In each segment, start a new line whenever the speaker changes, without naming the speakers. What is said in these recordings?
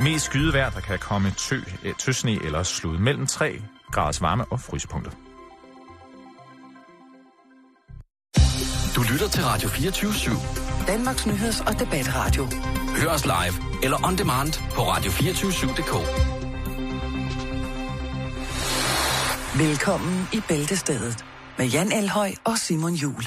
Mest skydevejr, der kan komme tø, øh, tøsne eller slud mellem 3 graders varme og frysepunkter.
Du lytter til Radio 24 /7.
Danmarks Nyheds- og Debatradio.
Hør os live eller on demand på radio247.dk.
Velkommen i Bæltestedet med Jan Elhøj og Simon Jul.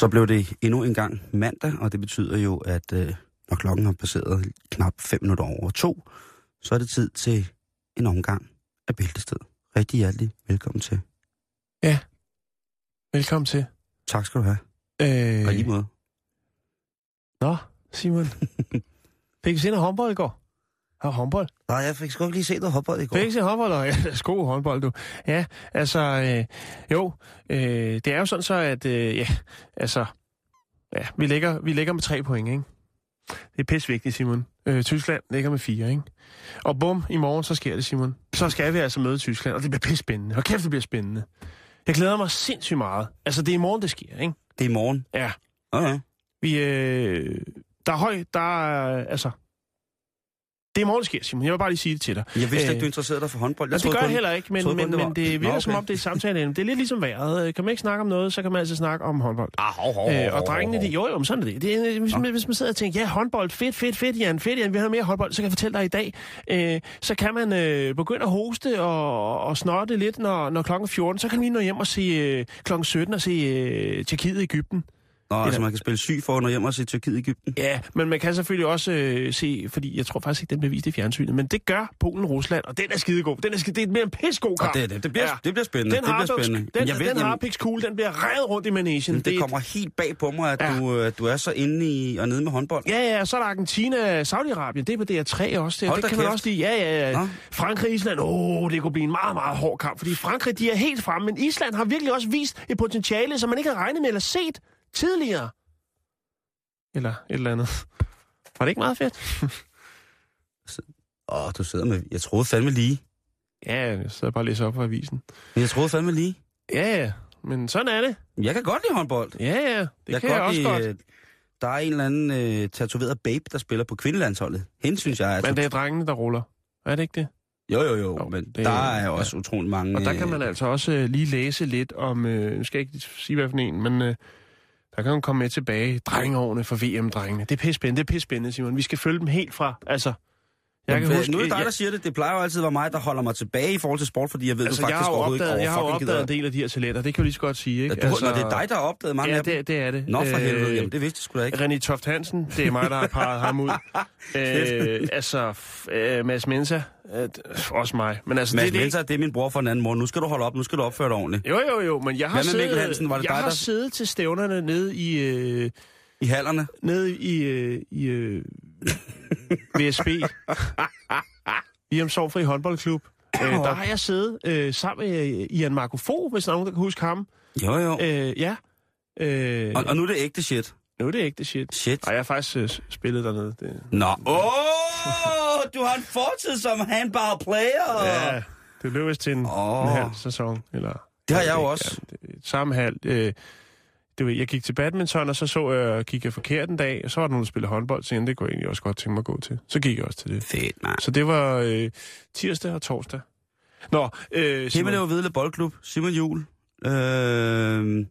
Så blev det endnu en gang mandag, og det betyder jo, at øh, når klokken har passeret knap 5 minutter over to, så er det tid til en omgang af Bæltested. Rigtig hjertelig velkommen til.
Ja. Velkommen til.
Tak skal du have.
Øh,
Og lige måde.
Nå, Simon. Fik I se noget håndbold i går? Ja, håndbold.
Nej, jeg fik sgu ikke lige set noget håndbold i går.
Fik I se håndbold? Og, ja, sko håndbold, du. Ja, altså, øh, jo, øh, det er jo sådan så, at, øh, ja, altså, ja, vi ligger, vi ligger med tre point, ikke? Det er pisse vigtigt, Simon. Øh, Tyskland ligger med fire, ikke? Og bum, i morgen, så sker det, Simon. Så skal vi altså møde Tyskland, og det bliver pisse spændende. Og kæft, det bliver spændende. Jeg glæder mig sindssygt meget. Altså, det er i morgen, det sker, ikke?
Det er i morgen.
Ja.
Okay.
Vi, øh, der er høj, der er, altså... Det er i morgen, sker, Simon. Jeg vil bare lige sige det til dig.
Jeg vidste
Øh,
ikke, du interesserede dig for håndbold. Jeg
det gør jeg heller ikke, men,
kun,
men,
det var-
men det virker
Nå,
som
okay.
om, det er samtale. Det er lidt ligesom vejret. Kan man ikke snakke om noget, så kan man altså snakke om håndbold.
Ah, hov, hov,
Øh,
hov,
og drengene, det, jo jo, sådan er det. det er, hvis, man, hvis man sidder og tænker, ja, håndbold, fedt, fedt, fedt, Jan, fedt, Jan, vi har mere håndbold, så kan jeg fortælle dig i dag, øh, så kan man øh, begynde at hoste og, og snotte lidt, når, når klokken er 14, så kan man lige nå hjem og se øh, klokken 17 og se øh, Tjekkiet Ægypten.
Nå, altså
Eller-
man kan spille syg for, når hjem og se Tyrkiet Ægypten.
Ja, men man kan selvfølgelig også øh, se, fordi jeg tror faktisk ikke, den bliver vist i fjernsynet, men det gør Polen-Rusland, og den er skidegod. Den er, skide, det er mere en pissegod
Og
kamp.
det, det, det, bliver,
Ja.
det bliver spændende.
Den
det bliver
har
spændende.
Den,
jeg ved,
den har
jamen,
kugle, den bliver revet rundt i managen.
det, det kommer helt bag på mig, at,
Ja.
du, at du er så inde i og nede med håndbold.
Ja, ja, så er der Argentina, Saudi-Arabien, det er på DR3 også. Det, det kan man
kæft.
også lide. Ja, ja, ja.
Nå.
Frankrig, Island, åh, oh, det kunne blive en meget, meget hård kamp, fordi Frankrig, de er helt fremme, men Island har virkelig også vist et potentiale, som man ikke havde regnet med eller set tidligere. Eller et eller andet. Var det ikke meget fedt?
Åh, du sidder med... Jeg troede fandme lige.
Ja, jeg sidder bare og læser op fra avisen.
Men jeg troede fandme lige.
Ja, ja, men sådan er det.
Jeg kan godt lide håndbold.
Ja, ja, det
jeg
kan jeg også godt.
øh, Der er en eller anden øh, tatoveret babe, der spiller på kvindelandsholdet. Hende synes jeg er...
Men det er drengene, der ruller. Er det ikke det?
Jo, jo, jo,
Jo,
men
det-
der er
ja.
også utrolig mange...
Og der kan
øh,
man altså også øh, lige læse lidt om, øh, nu skal jeg ikke sige, hvad for en, men øh, der kan man komme med tilbage. Drengeårene for VM-drengene. Det er pisse spændende, det er pisse spændende, Simon. Vi skal følge dem helt fra, altså... Jeg
Jamen,
kan huske,
nu er det dig,
jeg-
der siger det. Det plejer jo altid at være mig, der holder mig tilbage i forhold til sport, fordi jeg ved,
Altså,
du
jeg
faktisk
har jo
overhovedet
opdaget,
ikke
jeg har opdaget
gider.
en del af de her talenter, det kan vi lige så godt sige, ikke?
Ja, du, altså, det er dig, der har opdaget mange
Ja,
af dem.
det, det er det.
Nå for helvede,
Øh,
jamen det vidste jeg sgu da ikke.
René Toft Hansen, det er mig, der har parret ham ud. øh, altså, øh, Mads Mensa, øh, også mig. Men altså,
Mads
det, det,
Mensa, det er min bror fra en anden mor. Nu skal du holde op, nu skal du opføre dig ordentligt.
Jo, jo, jo, men jeg har, siddet,
Hansen? Var det
jeg
dig,
har
der-
siddet til stævnerne nede i, øh,
I hallerne.
nede i, øh, i øh, VSB. I Sorgfri håndboldklub. Øh, der har jeg siddet øh, sammen med øh, Ian Marco Fo, hvis der er nogen, der kan huske ham.
Jo, jo.
Øh, ja. Øh,
Og, og nu er det ægte shit.
nu er det det shit.
Shit.
Ej, jeg har faktisk øh, spillet dernede. Det,
Nå. Åh, oh, du har en fortid som handball player.
ja, det vist til en,
Åh.
en halv sæson. Eller,
Det har jeg jo også.
Ja, det, samme halv. Øh, du ved, jeg gik til badminton, og så så jeg, gik jeg forkert en dag, og så var der nogen, der spillede håndbold, så det kunne jeg egentlig også godt tænke mig at gå til. Så gik jeg også til det.
Fedt, man.
Så det var øh, tirsdag og torsdag. Nå, øh, Simon,
Himmel Vedle Boldklub, Simon Jul. Øh,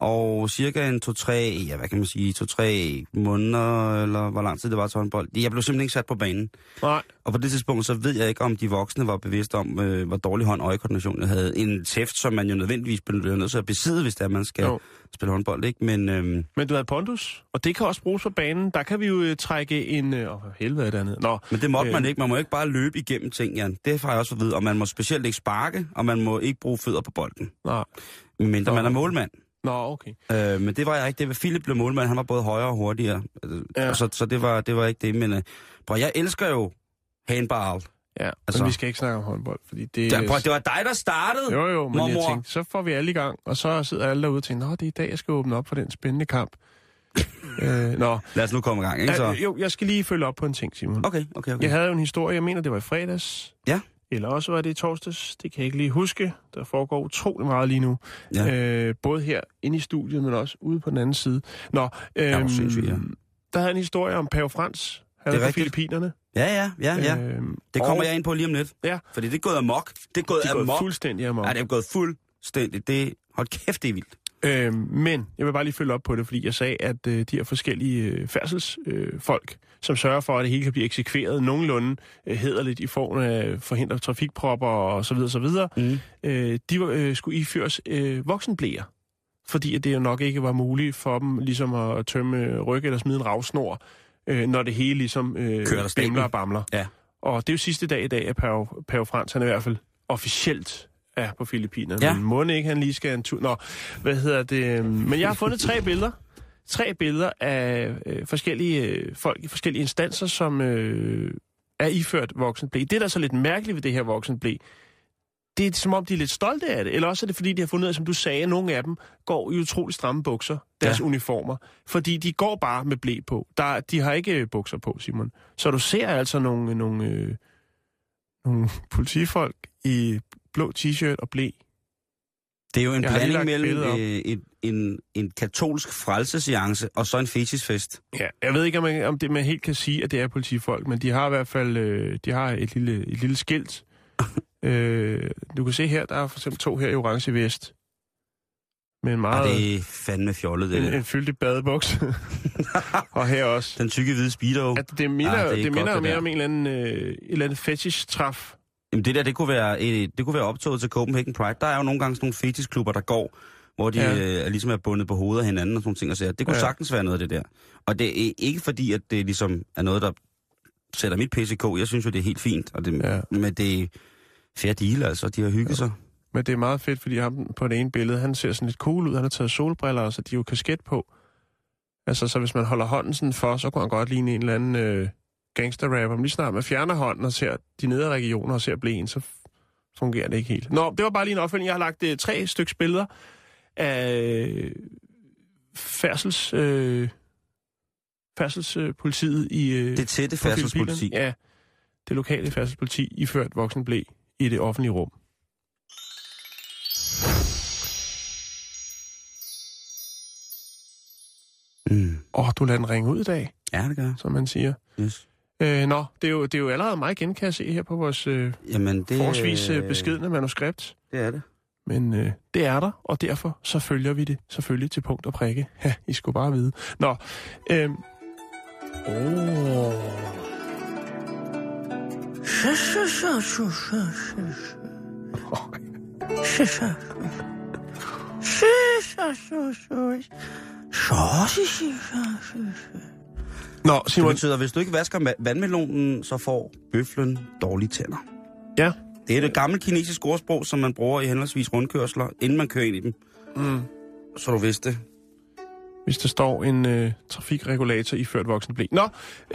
og cirka en to-tre, ja, hvad kan man sige, to-tre måneder, eller hvor lang tid det var til håndbold. Jeg blev simpelthen ikke sat på banen.
nej,
Og på det tidspunkt, så ved jeg ikke, om de voksne var bevidste om, øh, hvor dårlig hånd-øje-koordination jeg havde. En tæft, som man jo nødvendigvis bliver nødt til at besidde, hvis det er, man skal
Jo.
spille håndbold, ikke? Men øh,
men du havde pondus, og det kan også bruges på banen. Der kan vi jo øh, trække en... Øh, helvede er det andet. Nå,
Men det måtte
Øh.
man ikke. Man må ikke bare løbe igennem ting, Jan. Det har jeg også fået at vide. Og man må specielt ikke sparke, og man må ikke bruge fødder på bolden.
nej.
Mindre man er målmand.
Nå, okay.
Øh, men det var jeg ikke. Det var Philip blev målmand. Han var både højere og hurtigere.
Ja.
Ja. Så, så det, var, det var ikke det. Men øh, prøv, jeg elsker jo handball.
Ja, altså,
Altså-
men vi skal ikke snakke om håndbold, fordi det...
Det, prøv, det var dig, der startede.
Jo, jo, men
mormor.
jeg tænkte, så får vi alle i gang, og så sidder alle derude og tænker, nå, det er i dag, jeg skal åbne op for den spændende kamp. øh, nå,
Lad os nu komme i gang, ikke så?
øh, jo, jeg skal lige følge op på en ting, Simon.
Okay, okay, okay.
Jeg havde jo en historie, jeg mener, det var i fredags.
Ja.
Eller også var det i torsdags, det kan jeg ikke lige huske. Der foregår utrolig meget lige nu.
Ja.
Øh, både her inde i studiet, men også ude på den anden side. Nå, øhm,
sindssygt, ja.
der havde en historie om Pave Frans. Han
Det er
er på. Filippinerne.
Ja, ja, ja, ja.
Øhm,
Det kommer
og
jeg ind på lige om lidt.
Ja.
Fordi det er gået amok. Det er gået
Det er gået
amok.
fuldstændig amok.
Ja, det er gået fuldstændig. Det, hold kæft, det er vildt.
Øhm, men jeg vil bare lige følge op på det, fordi jeg sagde, at øh, de her forskellige øh, færdselsfolk, øh, folk, som sørger for, at det hele kan blive eksekveret nogenlunde øh, hederligt i form af forhindre trafikpropper og så videre, så videre,
Mm.
øh, de øh, skulle iføres øh, voksenblæer. Fordi at det jo nok ikke var muligt for dem ligesom at tømme ryg eller smide en ravsnor, øh, når det hele ligesom øh, bimler og bamler.
Ja.
Og det er jo sidste dag i dag, at Pave, Pave Frans, han er i hvert fald officielt er på Filippinerne.
Ja.
Men må ikke, han lige skal en tur... Nå, hvad hedder det? Men jeg har fundet tre billeder. Tre billeder af øh, forskellige øh, folk i forskellige instanser, som øh, er iført voksenblæ. Det, der er så lidt mærkeligt ved det her voksenblæ, det er som om, de er lidt stolte af det. Eller også er det, fordi de har fundet ud af, som du sagde, at nogle af dem går i utrolig stramme bukser, deres
Ja.
uniformer. Fordi de går bare med blæ på. Der, de har ikke øh, bukser på, Simon. Så du ser altså nogle, nogle, øh, nogle politifolk i blå t-shirt og blæ.
Det er jo en
Jeg
blanding mellem øh, en, en, en katolsk frelsesseance og så en fetischfest.
Ja, jeg ved ikke, om, man, om det, man helt kan sige, at det er politifolk, men de har i hvert fald øh, de har et, lille, et lille skilt. øh, du kan se her, der er for eksempel to her i orange vest. Med en
Og
meget...
det er fandme fjollet, det
en,
der.
en fyldig badebuks. og her også.
Den tykke hvide speedo.
At det minder,
Ah, det
det, det minder
godt, det
mere
der.
om en eller anden, øh, et eller andet fetish-træf.
Jamen det der, det kunne være, et, det kunne være optoget til Copenhagen Pride. Der er jo nogle gange sådan nogle fetishklubber, der går, hvor de
Ja.
ja. øh, ligesom er bundet på hovedet af hinanden og sådan nogle ting. Og så, det kunne
Ja.
ja. sagtens være noget af det der. Og det er ikke fordi, at det ligesom er noget, der sætter mit PCK. Jeg synes jo, det er helt fint. Og det,
Ja.
ja. Men det er fair deal, altså. De har hygget sig.
Men det er meget fedt, fordi ham på det ene billede, han ser sådan lidt cool ud. Han har taget solbriller, og så de er jo kasket på. Altså, så hvis man holder hånden sådan for, så kunne han godt ligne en eller anden øh, gangsterrapper. Men lige snart man fjerner hånden og ser de nedre regioner og ser blæen, så fungerer det ikke helt. Nå, det var bare lige en opfølging. Jeg har lagt øh, tre stykker billeder af øh, færdsels... Øh, færdselspolitiet i... Øh,
Det tætte færdselspoliti.
Ja, det lokale færdselspoliti iført voksenblæ i det offentlige rum.
Mm.
Åh, oh, du lader den ringe ud i dag,
Ja, det gør
som man siger.
Yes.
Øh, nå, det er, jo, det er jo allerede meget igen, kan jeg se her på vores øh,
Jamen, det,
forholdsvis øh, beskedne manuskript.
Det er det.
Men øh, det er der, og derfor så følger vi det selvfølgelig til punkt og prikke. Ja, I skulle bare vide. Nå, øh, oh. Nå,
Det
Simon,
betyder, at hvis du ikke vasker vandmelonen, så får bøflen dårlige tænder.
Ja.
Det er det gamle kinesiske ordsprog, som man bruger i henholdsvis rundkørsler, inden man kører ind i dem.
mm,
Så du vidste det.
hvis der står en øh, trafikregulator i ført voksen blæ. Nå,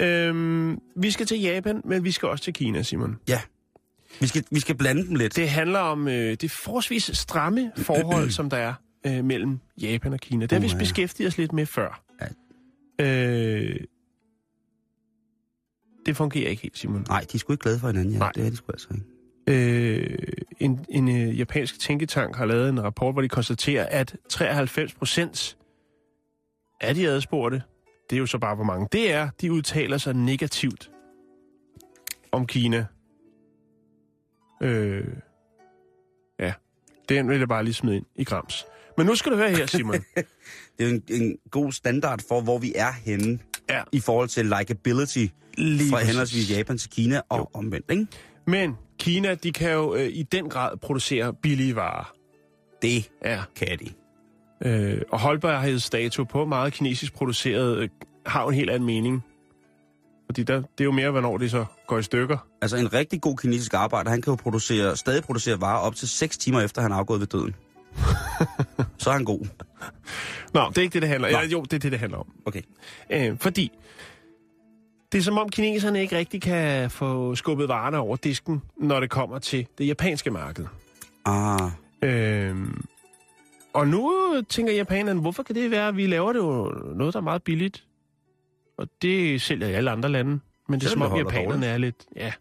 øh, vi skal til Japan, men vi skal også til Kina, Simon.
Ja. Vi skal, vi skal blande dem lidt.
Det handler om øh, det forholdsvis stramme forhold, som der er øh, mellem Japan og Kina. Det har vi
ja.
beskæftiget os lidt med før.
Ja.
Øh, det fungerer ikke helt, Simon.
Nej, de er sgu ikke glade for hinanden, ja.
Nej.
Det er de sgu altså ikke.
Øh, en en øh, japansk tænketank har lavet en rapport, hvor de konstaterer, at 93 procent af de adspurgte, det er jo så bare hvor mange, det er, de udtaler sig negativt om Kina. Øh, ja, den vil jeg bare lige smide ind i grams. Men nu skal du høre her, Simon.
Det er jo en, en god standard for, hvor vi er henne
Ja.
i forhold til likability
Lige
fra henholdsvis Japan til Kina og
Jo.
omvendt, ikke?
Men Kina, de kan jo øh, i den grad producere billige varer.
Det
Ja.
kan de.
Øh, og holdbarhedsdato på meget kinesisk produceret øh, har jo en helt anden mening. Fordi der, det er jo mere, hvornår det så går i stykker.
Altså en rigtig god kinesisk arbejder, han kan jo producere, stadig producere varer op til 6 timer efter, han er afgået ved døden. Så er han god.
Nå, det er ikke det, det handler om. Ja, jo, det er det, det handler om.
Okay.
Øh, fordi Det er som om kineserne ikke rigtig kan få skubbet varerne over disken, når det kommer til det japanske marked.
Ah,
Øhm, og nu tænker japanerne, hvorfor kan det være, at vi laver det jo noget, der er meget billigt? Og det sælger i alle andre lande. Men det er som om japanerne
dårligt.
er lidt... Ja.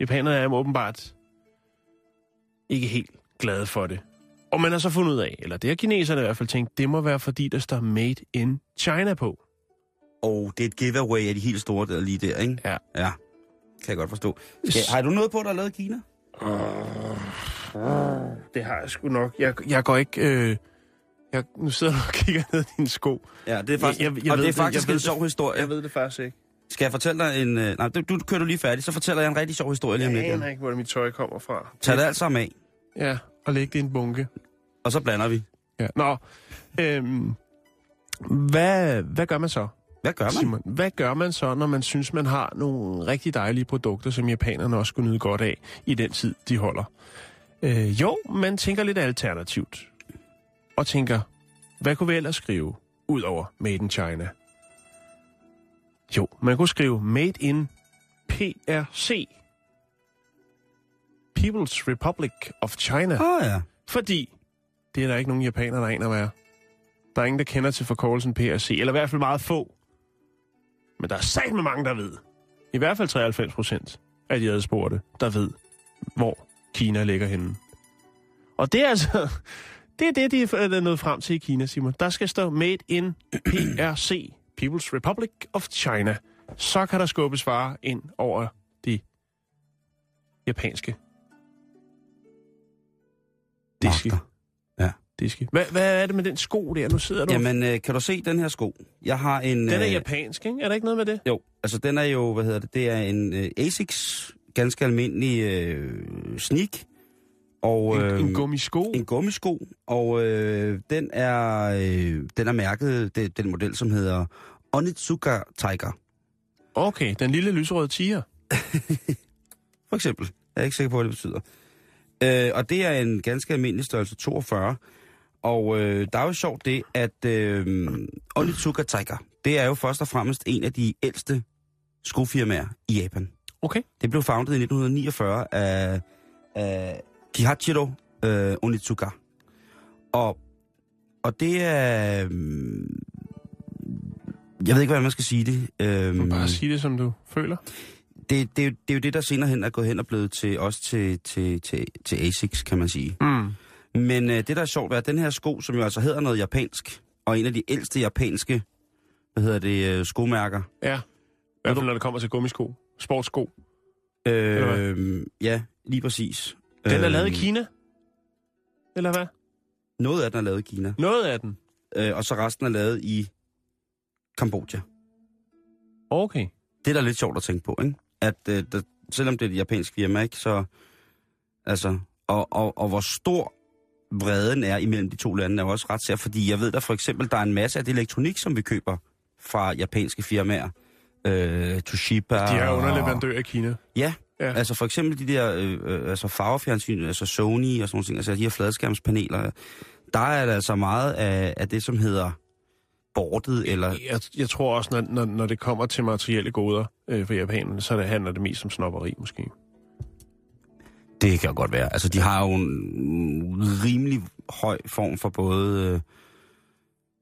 Japanerne er åbenbart ikke helt glade for det. Og man har så fundet ud af, eller det har kineserne i hvert fald tænkt, det må være fordi, der står Made in China på.
og det er et giveaway af de helt store der lige der, ikke?
Ja.
Ja, kan jeg godt forstå. Skal, har du noget på, der er lavet i Kina?
Det har jeg sgu nok. Jeg, jeg går ikke... Øh, jeg, nu sidder du og kigger ned i dine sko.
Ja, det er faktisk,
Jeg- jeg- jeg
og
ved
det er
det,
faktisk
jeg ved
en
det.
sjov historie.
Jeg ved det faktisk ikke.
Skal jeg fortælle dig en... øh, Nej, du, du kører du lige færdig, så fortæller jeg en rigtig sjov historie lige om
Jeg
lidt.
aner
ja.
ikke, hvor mit tøj kommer fra.
Tag det alt sammen af,
Ja, og læg det i en bunke.
og så blander vi.
Ja. Nå, øhm, hvad, hvad gør man så,
Hvad gør man?
Simon? Hvad gør man så, når man synes, man har nogle rigtig dejlige produkter, som japanerne også skulle nyde godt af i den tid, de holder? Øh, jo, man tænker lidt alternativt. Og tænker, hvad kunne vi ellers skrive, ud over Made in China? Jo, man kunne skrive Made in PRC. People's Republic of China.
Åh oh, ja.
Fordi det er der ikke nogen japanere, der aner, hvad er. Der er ingen, der kender til forkortelsen PRC, eller i hvert fald meget få. Men der er sat med mange, der ved. I hvert fald 93 procent af de adspurgte, der ved, hvor Kina ligger henne. Og det er altså... Det er det, de er nået frem til i Kina, Simon. Der skal stå Made in PRC, People's Republic of China. Så kan der skubbes varer ind over de japanske diske.
Magter. Ja.
diske. Hvad, hvad er det med den sko der? Nu sidder du...
Jamen, øh, kan du se den her sko? Jeg har en...
den er
øh,
japansk, ikke? Er der ikke noget med det?
Jo, altså den er jo, hvad hedder det, det er en øh, Asics, ganske almindelig øh, sneak. Og,
En,
øh,
en gummisko?
en gummisko, og øh, den er øh, den er mærket, det, den model, som hedder Onitsuka Tiger,
Okay, den lille lyserøde tiger.
for eksempel. Jeg er ikke sikker på, hvad det betyder. Øh, og det er en ganske almindelig størrelse 42. Og øh, der er jo sjovt det, at øh, Onitsuka Tiger, det er jo først og fremmest en af de ældste skofirmaer i Japan.
Okay.
Det blev founded i 1949 af, af Kihachiro øh, Onitsuka. Og, og det er... øhm, Jeg ved ikke, hvordan man skal sige det.
Du
Øhm,
må bare sige det, som du føler.
Det, det, er jo- det er jo det, der senere hen er gået hen og blevet til, også til, til, til, til ASICS, kan man sige.
Mm.
Men øh, det, der er sjovt, er, at den her sko, som jo altså hedder noget japansk, og en af de ældste japanske, hvad hedder det, øh, skomærker.
Ja. I hvert fald, når det kommer til gummisko. Sportssko.
Øh, ja, lige præcis.
Den er lavet i Kina? Eller hvad?
Noget af den er lavet i Kina,
Noget af den.
øh, og så resten er lavet i Kambodja.
Okay.
Det er da lidt sjovt at tænke på, ikke? At øh, der, selvom det er et japansk firma, ikke, så... Altså, og, og, og hvor stor vreden er imellem de to lande, er også ret sær, fordi jeg ved der for eksempel, der er en masse af det elektronik, som vi køber fra japanske firmaer. Øh, Toshiba.
De er
og-
underleverandør i Kina.
Ja,
Ja.
altså for eksempel de der øh, øh, altså farvefjernsyn, altså Sony og sådan nogle ting, altså de her fladskærmspaneler, der er der altså meget af, af det, som hedder bordet, eller
Jeg, jeg tror også, når, når, når det kommer til materielle goder øh, for japanerne, så det handler det mest om snopperi, måske.
det kan jo godt være. Altså de har jo en rimelig høj form for både øh,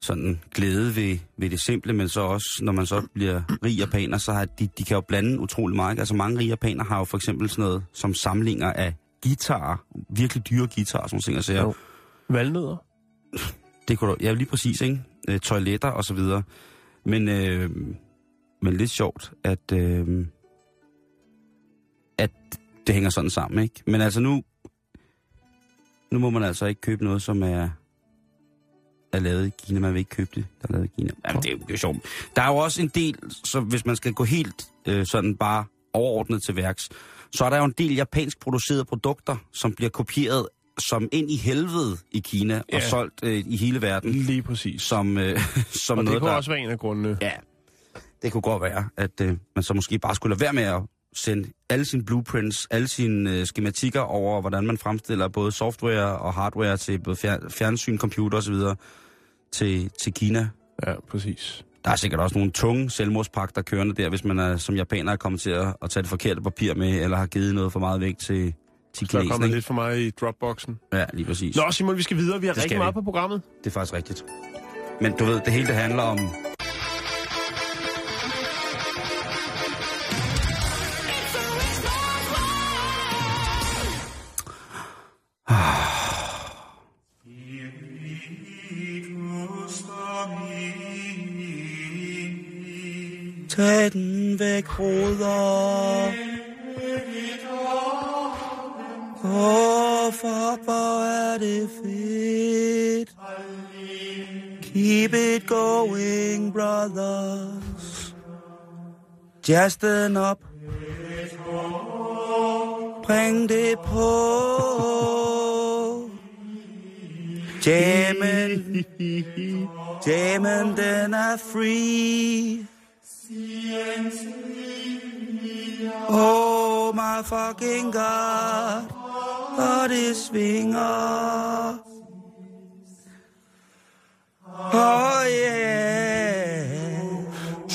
sådan glæde ved, ved det simple, men så også, når man så bliver rig japaner, så har de, de kan jo blande utrolig meget. ikke? Altså mange rige japaner har jo for eksempel sådan noget som samlinger af guitarer, virkelig dyre guitarer, sådan nogle ting. Altså, jeg.
Valnødder?
Det kunne du, ja, lige præcis, ikke? Øh, toiletter og så videre. Men, øh, men lidt sjovt, at, øh, at det hænger sådan sammen, ikke? Men altså nu, nu må man altså ikke købe noget, som er, er lavet i Kina. Man vil ikke købe det, der er lavet i Kina. Jamen, det er jo, det er jo sjovt. Der er jo også en del, så hvis man skal gå helt øh, sådan bare overordnet til værks, så er der jo en del japansk producerede produkter, som bliver kopieret som ind i helvede i Kina ja. Og solgt øh, i hele verden
Lige præcis.
som, øh, som
Og det
noget,
kunne
der...
også være en af grundene.
Ja, det kunne godt være, at øh, man så måske bare skulle lade være med at sende alle sine blueprints, alle sine øh, skematikker over, hvordan man fremstiller både software og hardware til både fjer- fjernsyn, computer osv. Til, til Kina.
Ja, præcis.
Der er sikkert også nogle tunge selvmordspakter kørende der, hvis man er, som japaner er kommet til at, at tage det forkerte papir med, eller har givet noget for meget væk til, til
Der er kommet
kineserne.
lidt for meget i dropboxen.
Ja, lige præcis.
Nå, Simon, vi skal videre. Vi har
Det
rigtig
vi.
meget på programmet.
Det er faktisk rigtigt. Men du ved, det hele det handler om... Tag den væk, broder. Åh, for hvor er det fedt. Keep it going, brothers. Just den op. Bring det på. Jamen, jamen den er free. Oh my fucking god. Og det svinger. Oh yeah.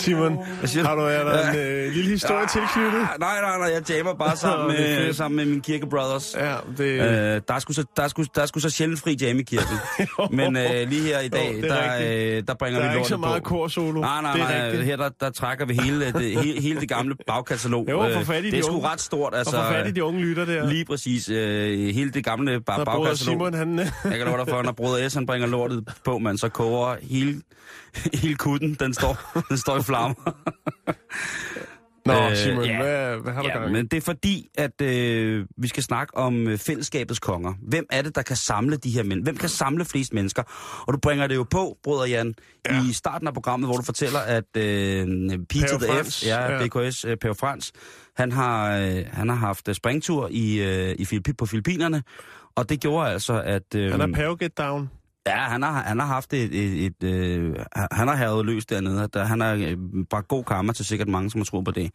Simon, har du er der en øh, lille historie tilknyttet?
Ah, Nej, nej, nej, jeg jammer bare sammen med, sammen med min kirkebrothers.
Ja, det...
Øh, der, er sgu så, der, er sgu, der er sgu så sjældent fri jam i kirken. Men øh, lige her i dag,
Jo, er
der, øh, der bringer
der
vi
er ikke så
lortet
meget
på.
korsolo.
Nej, nej, nej.
rigtigt.
Her der, der trækker vi hele det, hele, hele det gamle bagkatalog.
Jo, for
Øh,
fat i
det er sgu ret stort. Altså,
Og for fat i de unge lytter der.
Lige præcis. Øh, hele det gamle
bruger
bagkatalog.
Simon, han...
Jeg kan love dig for, når Broder S han bringer lortet på, man, så koger hele, hele kutten, den står, den står i flammer.
Nå,
Øh,
Simon,
ja.
hvad, hvad har du
Ja,
gang
men det er fordi, at øh, vi skal snakke om øh, fællesskabets konger. Hvem er det, der kan samle de her mænd? Hvem kan samle flest mennesker? Og du bringer det jo på, brødre Jan, ja. i starten af programmet, hvor du fortæller, at øh, P to the F, ja,
ja.
BKS, øh, Pave Frans, han har, øh, han har haft øh, springtur i, øh, i Filippi, på Filippinerne, og det gjorde altså, at... Øh,
Han er Pave Get Down.
Ja, han har, han har haft et... et, et øh, han har havet løs dernede. Der, han har øh, bragt god karma til sikkert mange, som har troet på det.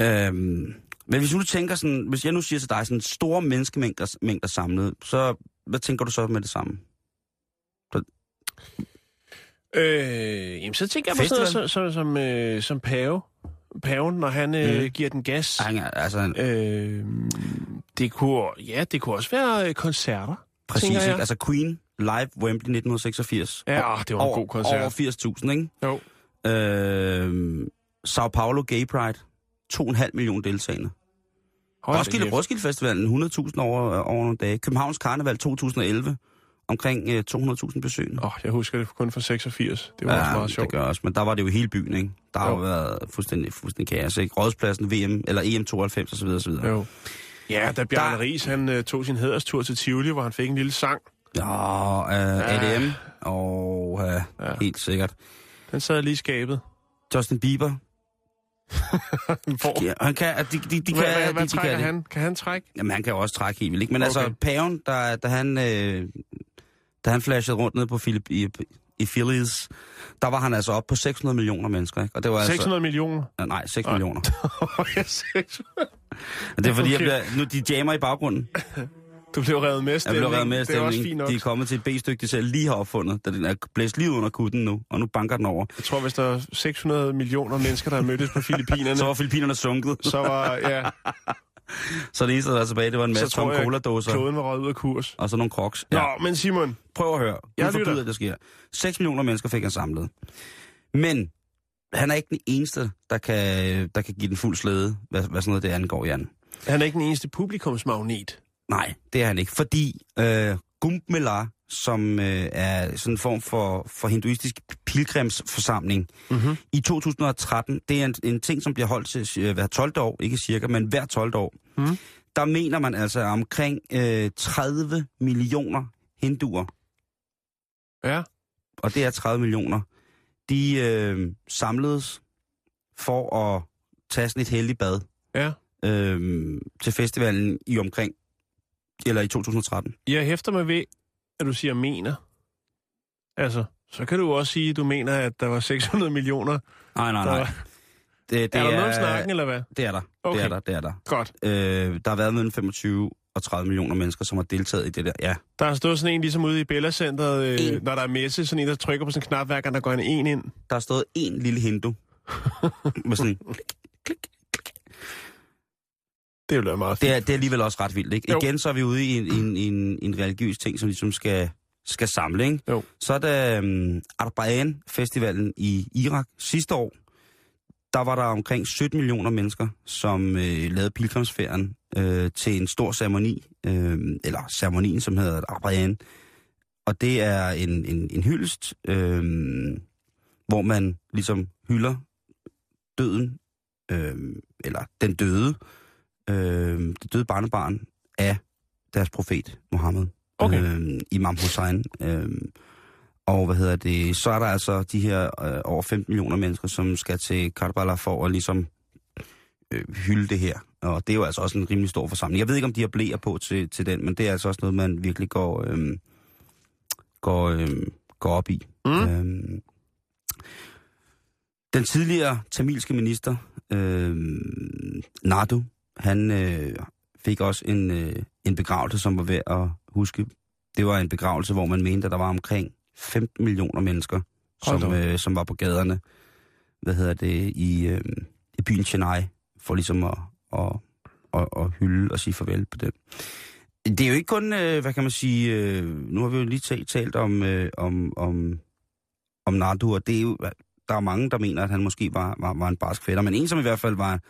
Øhm, men hvis du tænker sådan... Hvis jeg nu siger til dig sådan store menneskemængder mængder samlet, så hvad tænker du så med det samme?
Øh, jamen, så tænker jeg på sådan noget som, som, som, øh, som Pave. Paven, når han øh,
Mm.
giver den gas.
Han altså, han,
Øh, det kunne, ja, det kunne også være øh, koncerter.
præcis,
jeg.
ikke? Altså Queen, live Wembley 1986.
Ja, det var en
over,
god koncert.
Over 80.000, ikke?
Jo.
Øh, Sao Paulo Gay Pride, 2,5 millioner deltagende.
Hold
Roskilde, Roskilde Festivalen, 100.000 over, over nogle dage. Københavns Karneval 2011, omkring øh, 200.000 besøgende.
Åh, oh, jeg husker det kun fra 86. Det var ja, også meget sjovt.
det gør også, men der var det jo hele byen, ikke? Der har jo
Jo.
været fuldstændig, fuldstændig kaos, ikke? Rådspladsen, VM, eller EM 92 osv. osv.
Jo. Ja, da Bjarne
Der-
Ries, han uh, tog sin hæderstur til Tivoli, hvor han fik en lille sang.
Ja, øh, ADM, og øh,
Ja.
helt sikkert.
Den sad lige i skabet.
Justin Bieber,
Hvor?
ja, han kan, de, de, de,
hvad,
kan,
hvad,
de,
hvad
de
trækker
kan det.
han? Kan han trække?
Jamen, han kan jo også trække helt vildt? Men okay.
Okay.
altså, paven, der, da han, øh, da han flashede rundt ned på Philip, i, i Phillies, der var han altså op på 600 millioner mennesker, ikke? Og det var
600 millioner.
altså... Nej, 6
Nej.
millioner.
ja, 600.
Men det er fordi. Okay. jeg bliver, nu de jammer i baggrunden.
Du blev revet med
Jeg
stemning.
blev reddet med
Det er også fint nok.
De er kommet til et B-stykke, de selv lige har opfundet, den er blæst lige under kutten nu, og nu banker den over.
Jeg tror, hvis der er 600 millioner mennesker, der har mødtes på Filippinerne,
Så var Filippinerne sunket,
så var, ja,
så det eneste, der var tilbage, det var en masse tomme
jeg,
cola-dåser,
kloden var røget ud af kurs.
og så nogle crocs.
Nå, men Simon,
Prøv at høre.
Jeg
Jeg forbyder,
lytter.
at det sker. 6 millioner mennesker fik han samlet. Men han er ikke den eneste, der kan, der kan give den fuld slæde, hvad, hvad sådan noget det angår, Jan.
han er ikke den eneste publikumsmagnet.
Nej, det er han ikke, fordi øh, Kumbh Mela, som øh, er sådan en form for, for hinduistisk pilgrimsforsamling,
Mm-hmm.
i 2013, det er en, en ting, som bliver holdt til øh, hver 12 år, ikke cirka, men hver 12 år.
Mhm.
Der mener man altså at omkring øh, 30 millioner hinduer,
Ja,
og det er 30 millioner, de øh, samledes for at tage sådan et heldigt bad
ja.
øh, til festivalen i omkring, eller i 2013.
Jeg hæfter mig ved, at du siger mener. Altså, så kan du også sige, at du mener, at der var 600 millioner.
Nej, nej, nej. Det, det
er der noget om snakken, eller hvad?
Det er der.
Okay.
Det er der, det er der.
Godt.
Øh, der har været mellem 25 36 millioner mennesker, som har deltaget i det der. Ja,
Der har stået sådan en ligesom ude i Bella Centeret, øh,
En.
når der er messe, sådan en, der trykker på sådan en knap, hver gang der går en en ind.
der har stået en lille hindu med sådan
Det ville være meget
Det er, det er alligevel også ret vildt, ikke?
Jo.
Igen så er vi ude i en, en, en, en religiøs ting, som ligesom skal, skal samle, ikke?
Jo.
Så er der um, Arbaen Festivalen i Irak sidste år. Der var der omkring 17 millioner mennesker, som øh, lavede pilgrimsferien øh, til en stor ceremoni, øh, eller ceremonien, som hedder Arbaen. Og det er en, en, en hyldest, øh, hvor man ligesom hylder døden, øh, eller den døde, øh, det døde barnebarn af deres profet, Mohammed.
Okay.
Øh, Imam Hussein. Øh, og hvad hedder det, så er der altså de her øh, over 15 millioner mennesker, som skal til Karbala for at ligesom øh, hylde det her. Og det er jo altså også en rimelig stor forsamling. Jeg ved ikke, om de har blæer på til, til den, men det er altså også noget, man virkelig går, øh, går, øh, går op i.
Mm.
Øh, den tidligere tamilske minister, øh, Nadu, han øh, fik også en, øh, en begravelse, som var værd at huske. Det var en begravelse, hvor man mente, at der var omkring 15 millioner mennesker,
Hold
som, øh, som var på gaderne hvad hedder det, i, øh, i byen Chennai, for ligesom at, at, at, at hylde og sige farvel på den. Det er jo ikke kun, øh, hvad kan man sige, øh, nu har vi jo lige talt, talt om, øh, om, om, om Nadu, og det er jo, der er mange, der mener, at han måske var, var, var en barsk fætter, men en, som i hvert fald var,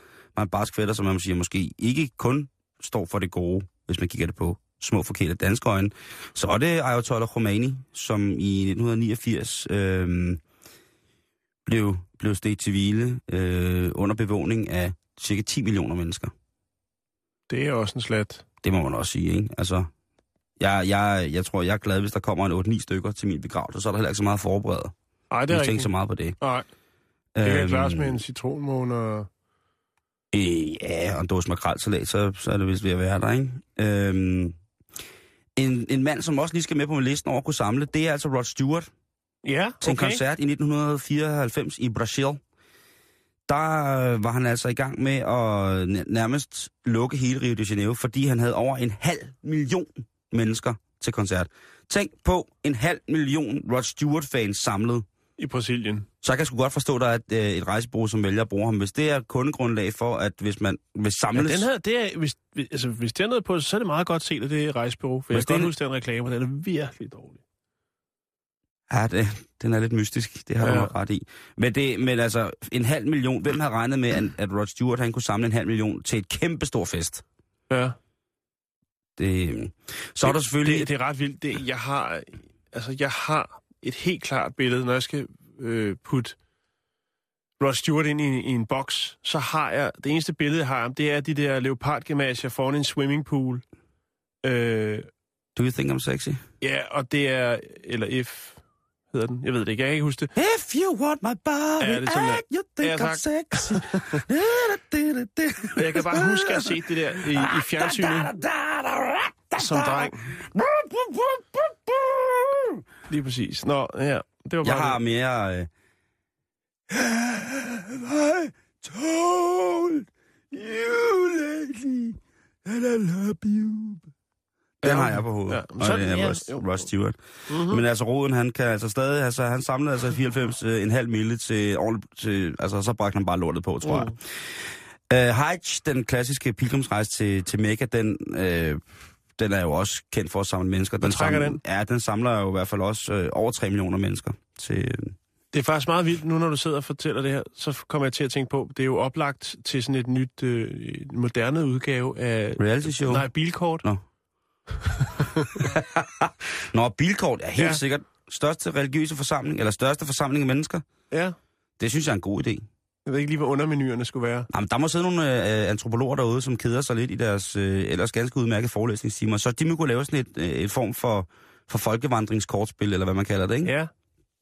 en barsk fætter, som man siger, måske ikke kun står for det gode, hvis man kigger det på små forkerte danske øjne, så er det Ayatollah Khomeini, som i 1989 øh, blev, blev steget til hvile øh, under bevågning af cirka 10 millioner mennesker.
Det er også en slat.
Det må man også sige, ikke? Altså, jeg, jeg, jeg tror, jeg er glad, hvis der kommer en 8-9 stykker til min begravelse, så er der heller ikke så meget forberedt.
Nej, det er
tænker
rigtigt.
så meget på det.
Nej, det kan
Øhm,
klares med en citronmåne og...
Øh, ja, og en dåse makrelsalat, så, så er det vist ved at være der, ikke? Øhm, en, en mand, som også lige skal med på min listen over at kunne samle, det er altså Rod Stewart
Ja,
til en
okay.
koncert i 1994 i Brasil. Der øh, var han altså i gang med at nærmest lukke hele Rio de Janeiro, fordi han havde over en halv million mennesker til koncert. Tænk på en halv million Rod Stewart-fans samlet.
I Brasilien.
Så jeg kan sgu godt forstå, at der er et, øh, et rejsebureau, som vælger at bruge ham. Hvis det er kundegrundlag for, at hvis man vil
Ja,
samles...
den her, det er, hvis, altså, hvis det er noget på, så er det meget godt set af det rejsebureau. For jeg
Hvis
kan
det
godt
er-
huske den reklame, den er virkelig dårlig.
Ja, det, den er lidt mystisk. Det har ja. du
Ja.
ret i. Men, det, men altså, en halv million... Hvem havde regnet med, at, at Rod Stewart han kunne samle en halv million til et kæmpe stor fest?
Ja.
Det, så er der selvfølgelig...
Det, det er ret vildt. Det, jeg, har, altså, jeg har et helt klart billede, når jeg skal øh, putte Rod Stewart ind i, i en boks, så har jeg... Det eneste billede, jeg har det er de der leopardgymnasier foran en swimmingpool. Øh,
Do you think I'm sexy?
ja, og det er... Eller if hedder den. Jeg ved det ikke. Jeg kan ikke huske det.
If you want my body,
Ja, det er sådan,
and you think
Ja,
I'm sexy.
Jeg kan bare huske, at set det der i, i fjernsynet som dreng. Lige præcis. Nå, ja. Det var bare
Jeg har
det.
mere... Øh... Have I told you lately that I love you? Den
Ja,
har jeg på hovedet.
ja, men
og
så-
det er
ja,
Ross, Stewart.
Mhm.
Men altså, Roden, han kan altså stadig... Altså, han samlede altså 94 øh, en halv mille til, til... Altså, så bragte han bare lortet på, tror jeg.
Mm.
Uh, Hajj, den klassiske pilgrimsrejse til, til Mekka, den, øh, den er jo også kendt for at samle mennesker. Den
trækker
samler,
den?
Ja, den samler jo i hvert fald også øh, over 3 millioner mennesker. Til, øh,
Det er faktisk meget vildt, nu når du sidder og fortæller det her, så kommer jeg til at tænke på, det er jo oplagt til sådan et nyt, øh, moderne udgave af...
reality show.
Nej, bilkort.
Nå. Nå, bilkort er helt
Ja.
sikkert største religiøse forsamling, eller største forsamling af mennesker.
Ja.
Det synes jeg er en god idé.
Jeg ved ikke lige, hvad undermenuerne skulle være.
Jamen, der må sidde nogle øh, antropologer derude, som keder sig lidt i deres øh, ellers ganske udmærkede forelæsningstimer. Så de må kunne lave sådan et, øh, et form for, for folkevandringskortspil, eller hvad man kalder det, ikke?
Ja.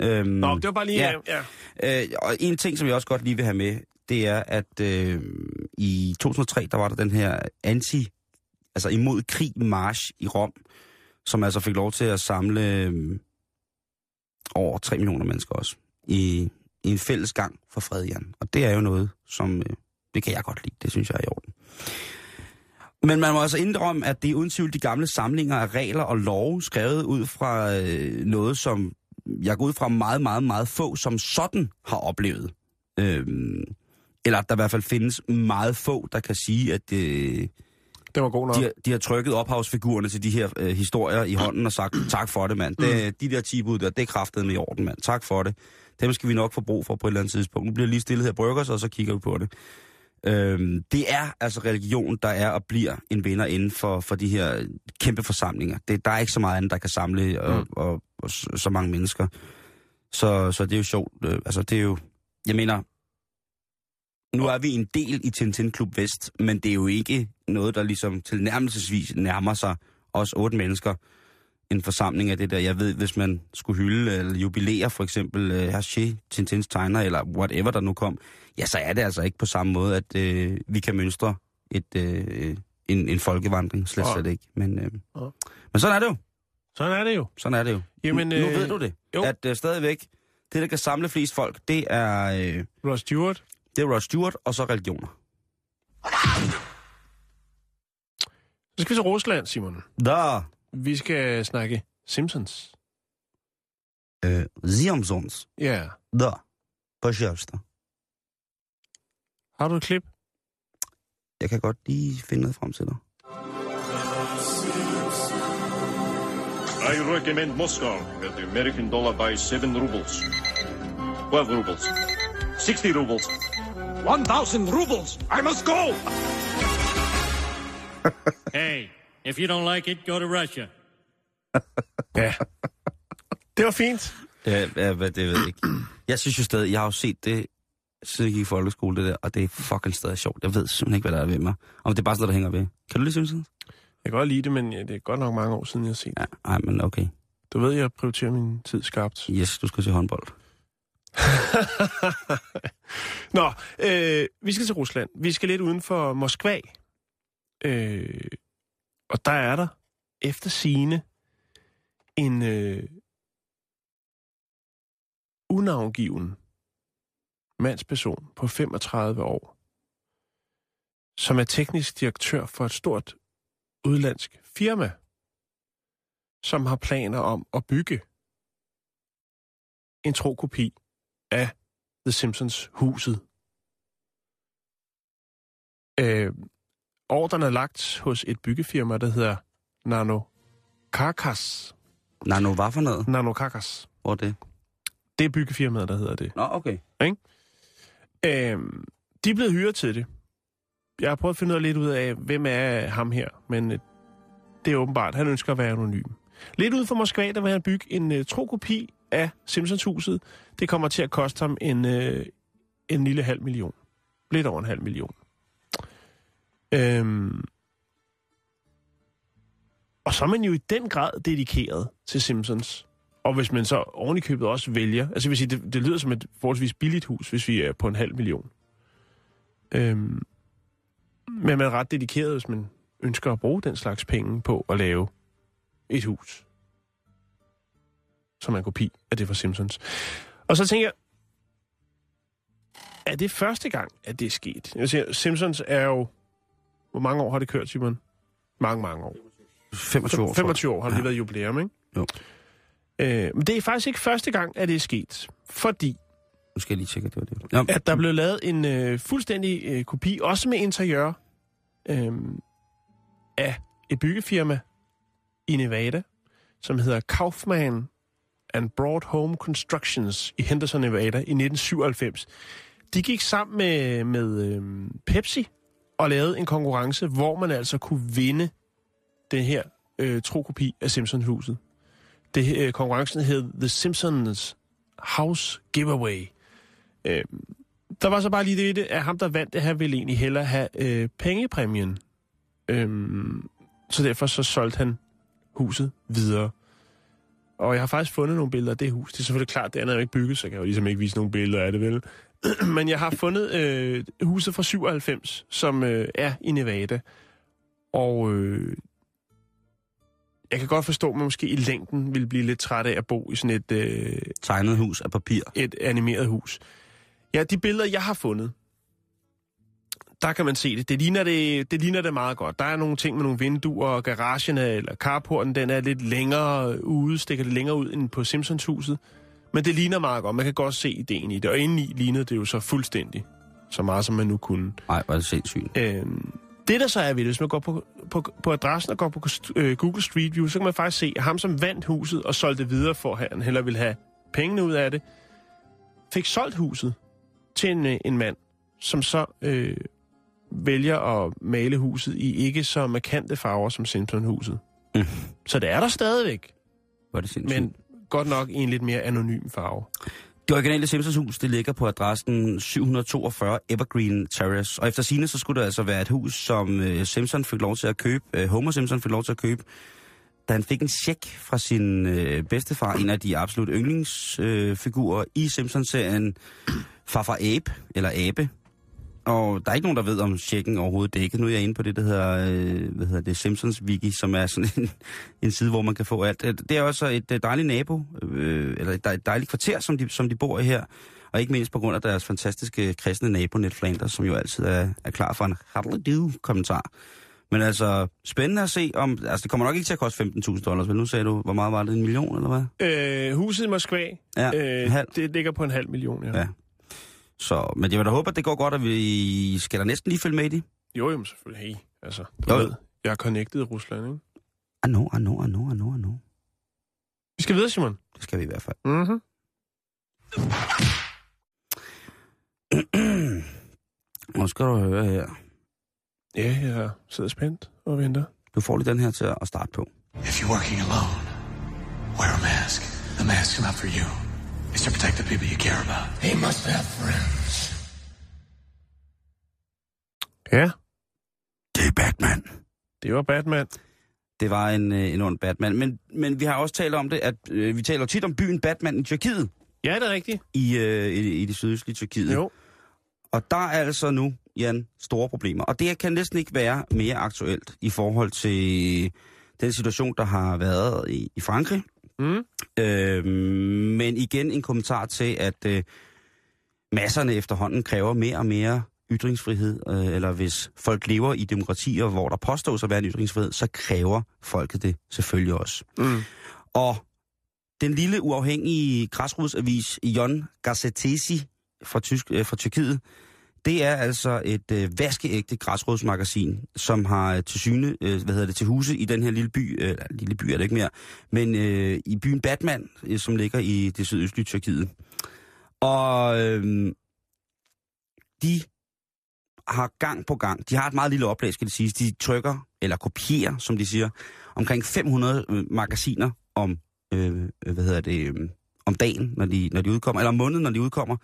Øhm,
Nå, det var bare lige... Ja. Ja.
Øh, og en ting, som jeg også godt lige vil have med, det er, at øh, i 2003, der var der den her anti, altså imod krig march i Rom, som altså fik lov til at samle øh, over 3 millioner mennesker også, i, i en fælles gang for fred, Jan. Og det er jo noget, som, øh, det kan jeg godt lide, det synes jeg er i orden. Men man må også indrømme, at det er uden tvivl de gamle samlinger af regler og love, skrevet ud fra øh, noget, som jeg går ud fra meget, meget, meget få, som sådan har oplevet. Øhm, eller at der i hvert fald findes meget få, der kan sige, at øh,
Det var god nok.
de, har, de har trykket ophavsfigurerne til de her øh, historier i hånden og sagt, tak for det, mand. Det, de der 10 bud der, det er kraftet med i orden, mand. Tak for det. Dem skal vi nok få brug for på et eller andet tidspunkt. Nu bliver lige stillet her bryggers, og så kigger vi på det. Øhm, det er altså religion, der er og bliver en vinder inden for, for de her kæmpe forsamlinger. Det, der er ikke så meget andet, der kan samle og, mm. og, og, og så, så mange mennesker. Så, så det er jo sjovt. Øh, altså, det er jo... Jeg mener, nu er vi en del i Tintin Klub Vest, men det er jo ikke noget, der ligesom tilnærmelsesvis nærmer sig os otte mennesker. En forsamling af det der. Jeg ved, hvis man skulle hylde eller jubilere for eksempel uh, Hergé, Tintins tegner, eller whatever der nu kom, ja, så er det altså ikke på samme måde, at uh, vi kan mønstre et, uh, en, en folkevandring. Slet,
Ja.
slet ikke. Men, uh,
Ja.
men sådan er det jo.
Sådan er det jo.
Sådan er det jo.
Jamen,
nu, nu
øh,
ved du det.
jo.
At uh, stadigvæk, det der kan samle flest folk, det er, uh,
Ross Stewart.
det er Rod Stewart og så religioner.
Så skal vi til Rusland, Simon.
Der
Vi skal snakke Simpsons.
uh, Ziamsons.
Ja.
Der. Pожалуйста.
Har du et klip?
Jeg kan godt lige finde noget frem til dig.
I recommend Moscow, where the American dollar buys 7 rubles. 12 rubles. 60 rubles. 1,000 rubles! I must go!
Hey, if you don't like it, go to Russia.
Ja. Det var fint.
Ja, ja, hvad- det ved jeg ikke. Jeg synes jo stadig, jeg har jo set det, siden jeg gik i folkeskole, det der, og det er fucking stadig sjovt. Jeg ved simpelthen ikke, hvad der er ved mig. Om det er bare sådan noget, der hænger ved. Kan du lide Simpsons?
Jeg kan godt lide det, men ja, det er godt nok mange år siden, jeg har set det.
Ja, ej, men okay.
Du ved, jeg prioriterer min tid skarpt.
Yes, du skal se håndbold.
Nå, øh, vi skal til Rusland. Vi skal lidt uden for Moskva. Øh, og der er der efter sine en øh, unavngiven mandsperson på 35 år, som er teknisk direktør for et stort udlandsk firma, som har planer om at bygge en tro kopi af The Simpsons huset. Øh, ordren er lagt hos et byggefirma, der hedder Nano Karkas.
Nej, nu hvad for noget?
Nano Karkas.
Hvor er det?
Det er byggefirmaet, der hedder det.
Nå, okay.
Øh, de er blevet hyret til det. Jeg har prøvet at finde ud af lidt ud af, hvem er ham her, men øh, det er åbenbart, han ønsker at være anonym. Lidt ud for Moskva, der vil han bygge en øh, tro kopi af Simpsons-huset. Det kommer til at koste ham en, øh, en lille halv million. Lidt over en halv million. Øhm, og så er man jo i den grad dedikeret til Simpsons. Og hvis man så ovenikøbet købet også vælger... Altså, hvis vil sige, det, det lyder som et forholdsvis billigt hus, hvis vi er på en halv million. Øhm, men man er ret dedikeret, hvis man ønsker at bruge den slags penge på at lave et hus. Som er en kopi af det fra Simpsons. Og så tænker jeg, er det første gang, at det er sket? Jeg siger, Simpsons er jo... Hvor mange år har det kørt, Simon? Mange, mange år.
25 år. tror jeg.
25 år har det
Ja.
været jubilæum, ikke?
Jo.
Øh, men det er faktisk ikke første gang, at det er sket. Fordi
Nu skal jeg lige tjekke, at det var det. Ja,
at der blev lavet en øh, fuldstændig øh, kopi, også med interiør, øh, af et byggefirma i Nevada, som hedder Kaufman and Broad Home Constructions i Henderson, Nevada i 1997. De gik sammen med, med øh, Pepsi og lavede en konkurrence, hvor man altså kunne vinde det her øh, trokopi af Simpsons-huset. Det, øh, konkurrencen hed The Simpsons House Giveaway. Øh, der var så bare lige det, det, at ham, der vandt det her, ville egentlig hellere have øh, pengepræmien. Øh, så derfor så solgte han huset videre. Og jeg har faktisk fundet nogle billeder af det hus. Det er selvfølgelig klart, det andet er ikke bygget, så jeg kan jo ligesom ikke vise nogle billeder af det, vel? Men jeg har fundet øh, huset fra 97, som øh, er i Nevada. Og øh, jeg kan godt forstå, at man måske i længden vil blive lidt træt af at bo i sådan et... Øh,
tegnet hus af papir.
et animeret hus. Ja, de billeder, jeg har fundet, der kan man se det. Det ligner det, det ligner det meget godt. Der er nogle ting med nogle vinduer, og garagen er- eller carporten, den er lidt længere ude, stikker lidt længere ud end på Simpsons-huset. Men det ligner meget godt. Man kan godt se ideen i det. Og indeni lignede det jo så fuldstændig. Så meget, som man nu kunne.
Nej, er det sindssygt.
Øhm, det, der så er ved det, hvis man går på, på, på adressen og går på øh, Google Street View, så kan man faktisk se, at ham, som vandt huset og solgte det videre for, at han hellere ville have pengene ud af det, fik solgt huset til en, øh, en mand, som så øh, vælger at male huset i ikke så markante farver som Simpson-huset.
Mm.
Så det er der stadigvæk,
er det sindssygt.
men godt nok i en lidt mere anonym farve.
Det originale Simpsons hus, det ligger på adressen 742 Evergreen Terrace. Og efter sine så skulle det altså være et hus, som øh, Simpson fik lov til at købe, øh, Homer Simpson fik lov til at købe, da han fik en check fra sin øh, bedstefar, en af de absolut yndlingsfigurer øh, i Simpsons-serien, Farfar Abe, eller Abe. Og der er ikke nogen, der ved, om checken overhovedet dækket. Nu er jeg inde på det, der hedder, øh, hvad hedder det, Simpsons Wiki, som er sådan en, en side, hvor man kan få alt. Øh, Det er også et øh, dejligt nabo, øh, eller et dej- et dejligt kvarter, som de, som de bor i her. Og ikke mindst på grund af deres fantastiske kristne nabo, Ned Flanders, som jo altid er, er klar for en hallelujah-kommentar. Men altså, spændende at se om... Altså, det kommer nok ikke til at koste 15.000 dollars, men nu sagde du, hvor meget var det? En million, eller hvad?
Øh, huset i Moskva,
Ja,
øh, det ligger på en halv million, ja.
Ja. Så, men jeg vil da håbe, at det går godt, at vi skal da næsten lige følge med i det.
Jo, jo, men selvfølgelig. Hey, altså, du
Jo.
ved, jeg er connected i Rusland, ikke?
I know, I know, I know, I know, I know.
Vi skal videre, Simon.
Det skal vi i hvert fald.
Mhm.
Nu skal du høre her.
Ja, jeg sidder spændt og venter.
Du får lige den her til at starte på.
If you're working alone, wear a mask. The mask is not for you. It's to protect the people you care about. He must have friends.
Ja,
Det er Batman.
det var Batman.
Det var en, øh, en ond Batman. Men, men vi har også talt om det, at øh, vi taler tit om byen Batman i Tyrkiet,
Ja, det er rigtigt.
i, øh, i, i det sydøstlige Tyrkiet.
Jo.
Og der er altså nu, Jan, store problemer. Og det kan næsten ikke være mere aktuelt i forhold til den situation, der har været i, i Frankrig.
Mm.
Øh, men igen en kommentar til, at øh, masserne efterhånden kræver mere og mere ytringsfrihed, øh, eller hvis folk lever i demokratier, hvor der påstås at være en ytringsfrihed, så kræver folket det selvfølgelig også.
Mm.
Og den lille uafhængige græsrodsavis Jon Gazetesi fra, Tysk, øh, fra Tyrkiet, det er altså et øh, vaskeægte græsrodsmagasin, som har øh, til syne, øh, hvad hedder det, til huse i den her lille by, øh, lille by er det ikke mere, men øh, i byen Batman, øh, som ligger i det sydøstlige Tyrkiet. Og øh, de har gang på gang, de har et meget lille oplag, skal det siges, de trykker, eller kopierer, som de siger, omkring 500 øh, magasiner om, øh, øh, hvad hedder det, øh, om dagen, når de, når de udkommer, eller om måneden, når de udkommer.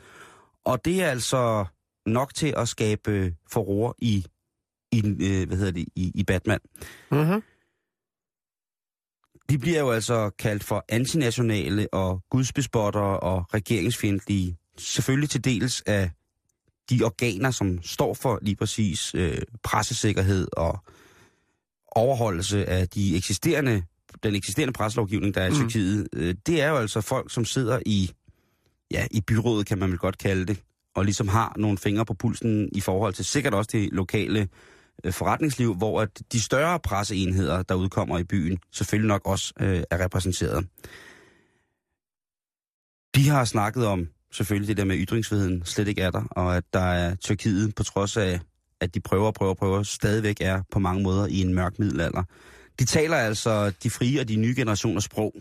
Og det er altså nok til at skabe øh, forroer i, i, øh, hvad hedder det, i, i Batman.
Mm-hmm.
De bliver jo altså kaldt for antinationale og gudsbespottere og regeringsfjendtlige. Selvfølgelig til dels af de organer, som står for lige præcis øh, pressesikkerhed og overholdelse af de eksisterende, den eksisterende presselovgivning, der er i
Mm.
Tyrkiet. Øh, det er jo altså folk, som sidder i, ja, i byrådet, kan man vel godt kalde det, og ligesom har nogle fingre på pulsen i forhold til sikkert også det lokale øh, forretningsliv, hvor at de større presseenheder, der udkommer i byen, selvfølgelig nok også øh, er repræsenteret. De har snakket om selvfølgelig det der med ytringsfriheden slet ikke er der, og at der er Tyrkiet, på trods af, at de prøver og prøver og prøver, stadigvæk er på mange måder i en mørk middelalder. De taler altså de frie og de nye generationers sprog.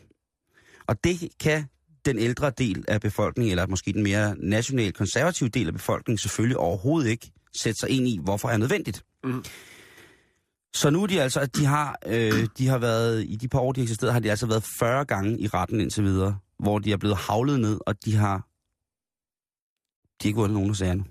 Og det kan den ældre del af befolkningen, eller måske den mere national konservative del af befolkningen, selvfølgelig overhovedet ikke sætte sig ind i, hvorfor er nødvendigt.
Mm.
Så nu er de altså, at de har, øh, de har været, i de par år, de har eksisteret, har de altså været 40 gange i retten indtil videre, hvor de er blevet havlet ned, og de har, de har ikke vundet nogen af sagerne.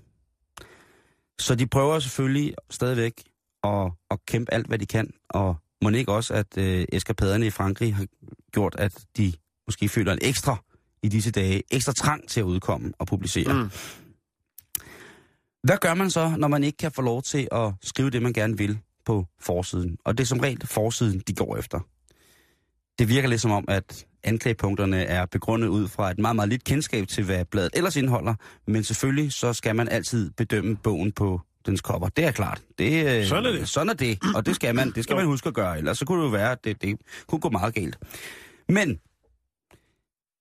Så de prøver selvfølgelig stadigvæk at, at kæmpe alt, hvad de kan, og må ikke også, at øh, eskapaderne i Frankrig har gjort, at de måske føler en ekstra i disse dage, ekstra trang til at udkomme og publicere.
Mm.
Hvad gør man så, når man ikke kan få lov til at skrive det, man gerne vil på forsiden? Og det er som regel forsiden, de går efter. Det virker lidt som om, at anklagepunkterne er begrundet ud fra et meget, meget lidt kendskab til, hvad bladet ellers indeholder. Men selvfølgelig så skal man altid bedømme bogen på dens kopper. Det er klart. Det, øh,
Sådan er det.
Sådan er det, og det skal man, det skal man huske at gøre, ellers så kunne det jo være, at det, det kunne gå meget galt. Men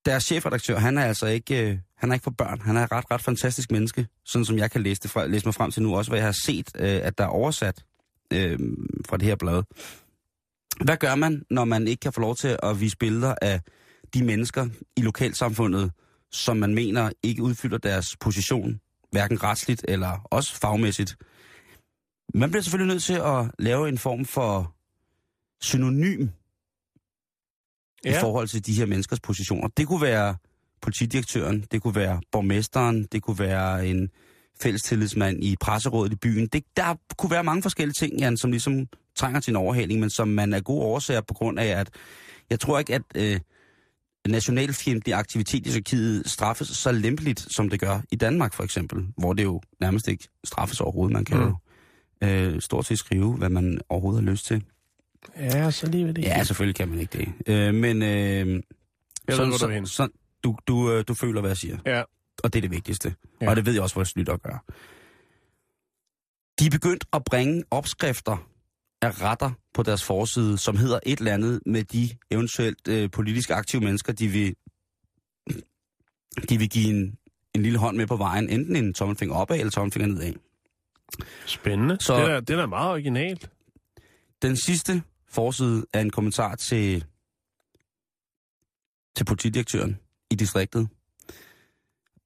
deres chefredaktør, han er altså ikke, øh, han er ikke for børn. Han er et ret, ret fantastisk menneske, sådan som jeg kan læse, det fra, læse mig frem til nu, også hvad jeg har set, øh, at der er oversat øh, fra det her blad. Hvad gør man, når man ikke kan få lov til at vise billeder af de mennesker i lokalsamfundet, som man mener ikke udfylder deres position, hverken retsligt eller også fagmæssigt? Man bliver selvfølgelig nødt til at lave en form for synonym ja. i forhold til de her menneskers positioner. Det kunne være politidirektøren, det kunne være borgmesteren, det kunne være en fællestillidsmand i presserådet i byen. Det, der kunne være mange forskellige ting, Jan, som ligesom trænger til en overhaling, men som man er gode årsager på grund af, at jeg tror ikke, at øh, nationalfjendtlig aktivitet i Tyrkiet straffes så lempeligt, som det gør i Danmark for eksempel, hvor det jo nærmest ikke straffes overhovedet. Man kan
Mm.
jo øh, stort set skrive, hvad man overhovedet har lyst til.
Ja, så lige ved det.
Ja, selvfølgelig kan man ikke det. Øh, men øh,
Jeg ved, hvor du
så,
henne.
så, du, du, øh, du føler, hvad jeg siger.
Ja.
Og det er det vigtigste.
Ja.
Og det ved jeg også, vores lytter gør. De er begyndt at bringe opskrifter af retter på deres forside, som hedder et eller andet med de eventuelt øh, politisk aktive mennesker, de vil, de vil give en, en lille hånd med på vejen. Enten en tommelfinger opad eller tommelfinger nedad.
Spændende.
Så-.
Det, er, det er meget originalt.
Den sidste forside er en kommentar til, til politidirektøren i distriktet.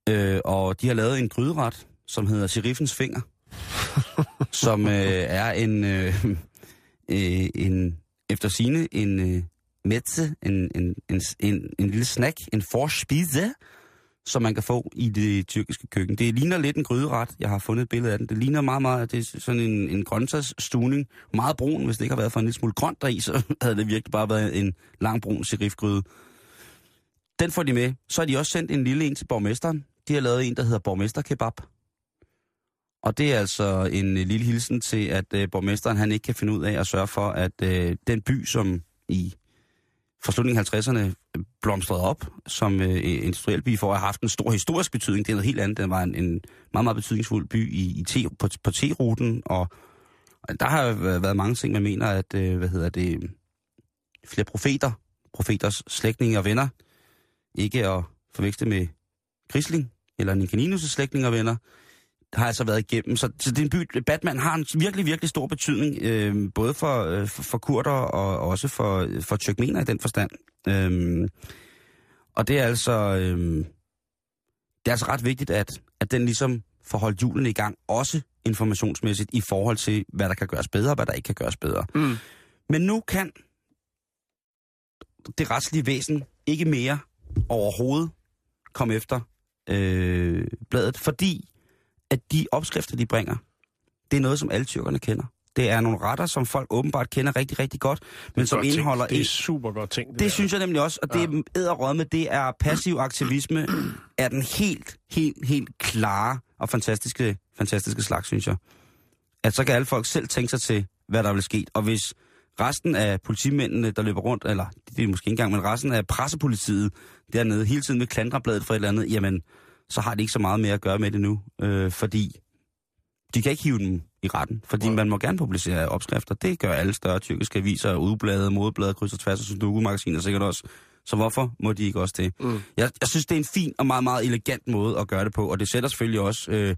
Øh, og de har lavet en gryderet, som hedder Sheriffens Finger, som øh, er en, øh, øh, en efter sine en øh, mætse, en, en, en, en, en lille snack, en forspise, som man kan få i det tyrkiske køkken. Det ligner lidt en gryderet. Jeg har fundet et billede af den. Det ligner meget, meget, det er sådan en, en grøntsagsstuning. Meget brun, hvis det ikke har været for en lille smule grønt deri, så havde det virkelig bare været en lang brun serifgryde. Den får de med. Så har de også sendt en lille en til borgmesteren. De har lavet en, der hedder borgmesterkebab. Og det er altså en lille hilsen til, at øh, borgmesteren han ikke kan finde ud af at sørge for, at øh, den by, som i fra slutningen af 50'erne øh, blomstrede op som øh, industriel by, for at have haft en stor historisk betydning. Det er noget helt andet. Den var en, en meget, meget betydningsfuld by i, i te, på, på T-ruten, og, og der har været mange ting, man mener, at, øh, hvad hedder det, flere profeter, profeters slægtninge og venner, ikke at forveksle med Grisling, eller Nicaninus' slægtninge og venner, har altså været igennem. Så, så det er en by, Batman har en virkelig, virkelig stor betydning, øh, både for, øh, for, for kurder og også for, for tyrkmener i den forstand. Øh, og det er altså, øh, det er altså ret vigtigt, at, at den ligesom får holdt julen i gang, også informationsmæssigt, i forhold til, hvad der kan gøres bedre, og hvad der ikke kan gøres bedre.
Mm.
Men nu kan det retslige væsen ikke mere overhovedet komme efter øh, bladet, fordi at de opskrifter, de bringer, det er noget, som alle tyrkerne kender. Det er nogle retter, som folk åbenbart kender rigtig, rigtig godt, men som
Godt
indeholder...
Det er super godt ting.
det
der.
synes jeg nemlig også, og det er æderrød med, det er passiv aktivisme af den helt, helt, helt klare og fantastiske, fantastiske slags, synes jeg. At så kan alle folk selv tænke sig til, hvad der vil ske. Og hvis resten af politimændene, der løber rundt, eller det er måske ikke engang, men resten af pressepolitiet dernede, hele tiden vil klandre bladet for et eller andet, jamen, så har de ikke så meget mere at gøre med det nu, øh, fordi de kan ikke hive dem i retten, fordi man må gerne publicere opskrifter. Det gør alle større tyrkiske aviser, udblade, modeblade, kryds og tværs og sudoku-magasiner sikkert også. Så hvorfor må de ikke også det?
Mm.
Jeg, jeg synes, det er en fin og meget, meget elegant måde at gøre det på, og det sætter selvfølgelig også øh,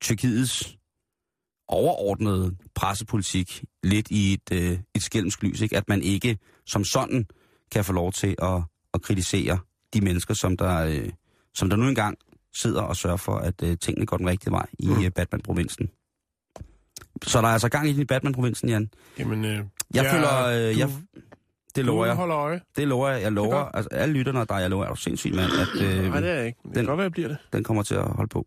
Tyrkiets overordnede pressepolitik lidt i et, øh, et skælmsk lys, ikke? at man ikke som sådan kan få lov til at, at kritisere de mennesker, som der, øh, som der nu engang sidder og sørger for, at øh, tingene går den rigtige vej i
Mm.
mm. Batman-provinsen. Så der er altså gang i den i Batman-provinsen, Jan.
Jamen, øh,
Jeg
ja,
føler, øh,
du,
jeg, det lover
du
jeg.
holder øje.
Det lover jeg. Jeg lover, altså alle lytterne og dig, jeg lover, er du sindssygt, mand, at øh,
Nej, det er jeg ikke. Det kan
den-
godt være, jeg bliver det.
den kommer til at holde på.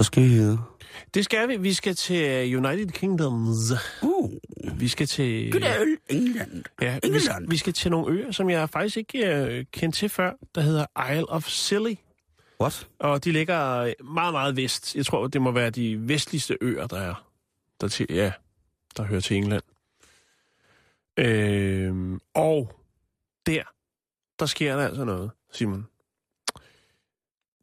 Så skal vi videre.
Det skal vi. Vi skal til United Kingdoms.
Uh,
Vi skal til...
good old England.
Ja, vi,
England.
skal, vi skal til nogle øer, som jeg faktisk ikke øh, kendte til før, der hedder Isle of Scilly.
What?
Og de ligger meget, meget vest. Jeg tror, det må være de vestligste øer, der er. Der, til, ja, der hører til England. Øhm, og der, der sker der altså noget, Simon.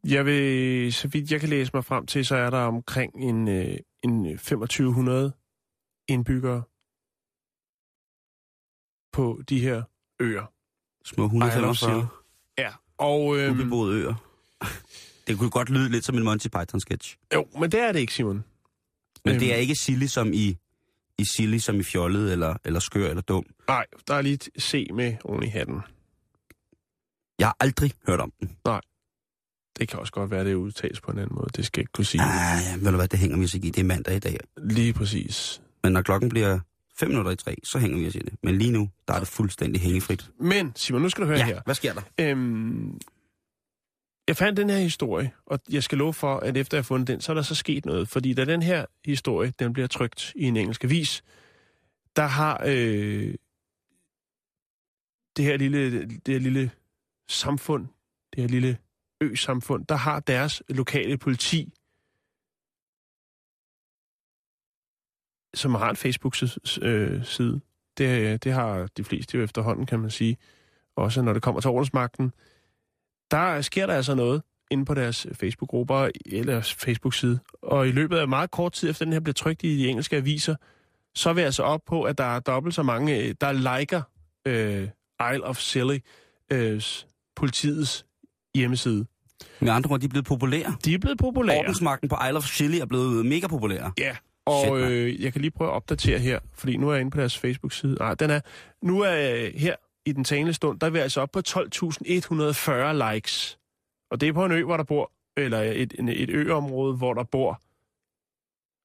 Jeg vil, så vidt jeg kan læse mig frem til, så er der omkring en, øh, en 2500 indbyggere på de her øer.
Små
Isle of
145
Seal. Ja, og... Øhm,
ubeboede øer. Det kunne godt lyde lidt som en Monty Python-sketch.
jo, men det er det ikke, Simon.
Men
Øhm.
det er ikke silly som i, i silly som i fjollet, eller, eller skør, eller dum.
Nej, der er lige et C med oven i hatten.
Jeg har aldrig hørt om den.
Det kan også godt være, det udtales på en anden måde. Det skal jeg ikke kunne sige.
Ah, ja, ved du hvad, det hænger vi os ikke i. Det er mandag i dag.
Lige præcis.
Men når klokken bliver 5 minutter i tre, så hænger vi os i det. Men lige nu, der er det fuldstændig hængefrit.
Men, Simon, nu skal du høre her.
hvad sker der?
Øhm, jeg fandt den her historie, og jeg skal love for, at efter jeg har fundet den, så er der så sket noget. Fordi da den her historie, den bliver trygt i en engelsk avis, der har øh, det her lille, det her lille samfund, det her lille ø-samfund, der har deres lokale politi, som har en Facebook-side. Øh, det, det har de fleste jo efterhånden, kan man sige. Også når det kommer til ordensmagten. Der sker der altså noget inde på deres Facebook-grupper eller Facebook-side. Og i løbet af meget kort tid efter den her bliver trykt i de engelske aviser, så er vi altså op på, at der er dobbelt så mange, øh, der liker øh, Isle of Silly, øh, politiets hjemmeside.
Med andre ord, de er blevet populære.
De er blevet populære.
Ordensmagten på Isle of Scilly er blevet mega populær.
Ja,
Shit,
og
mand.
øh, jeg kan lige prøve at opdatere her, fordi nu er jeg inde på deres Facebook-side. Nej, den er, nu er jeg her i den talende stund, der er vi altså op på 12.140 likes. Og det er på en ø, hvor der bor, eller et, et øområde, hvor der bor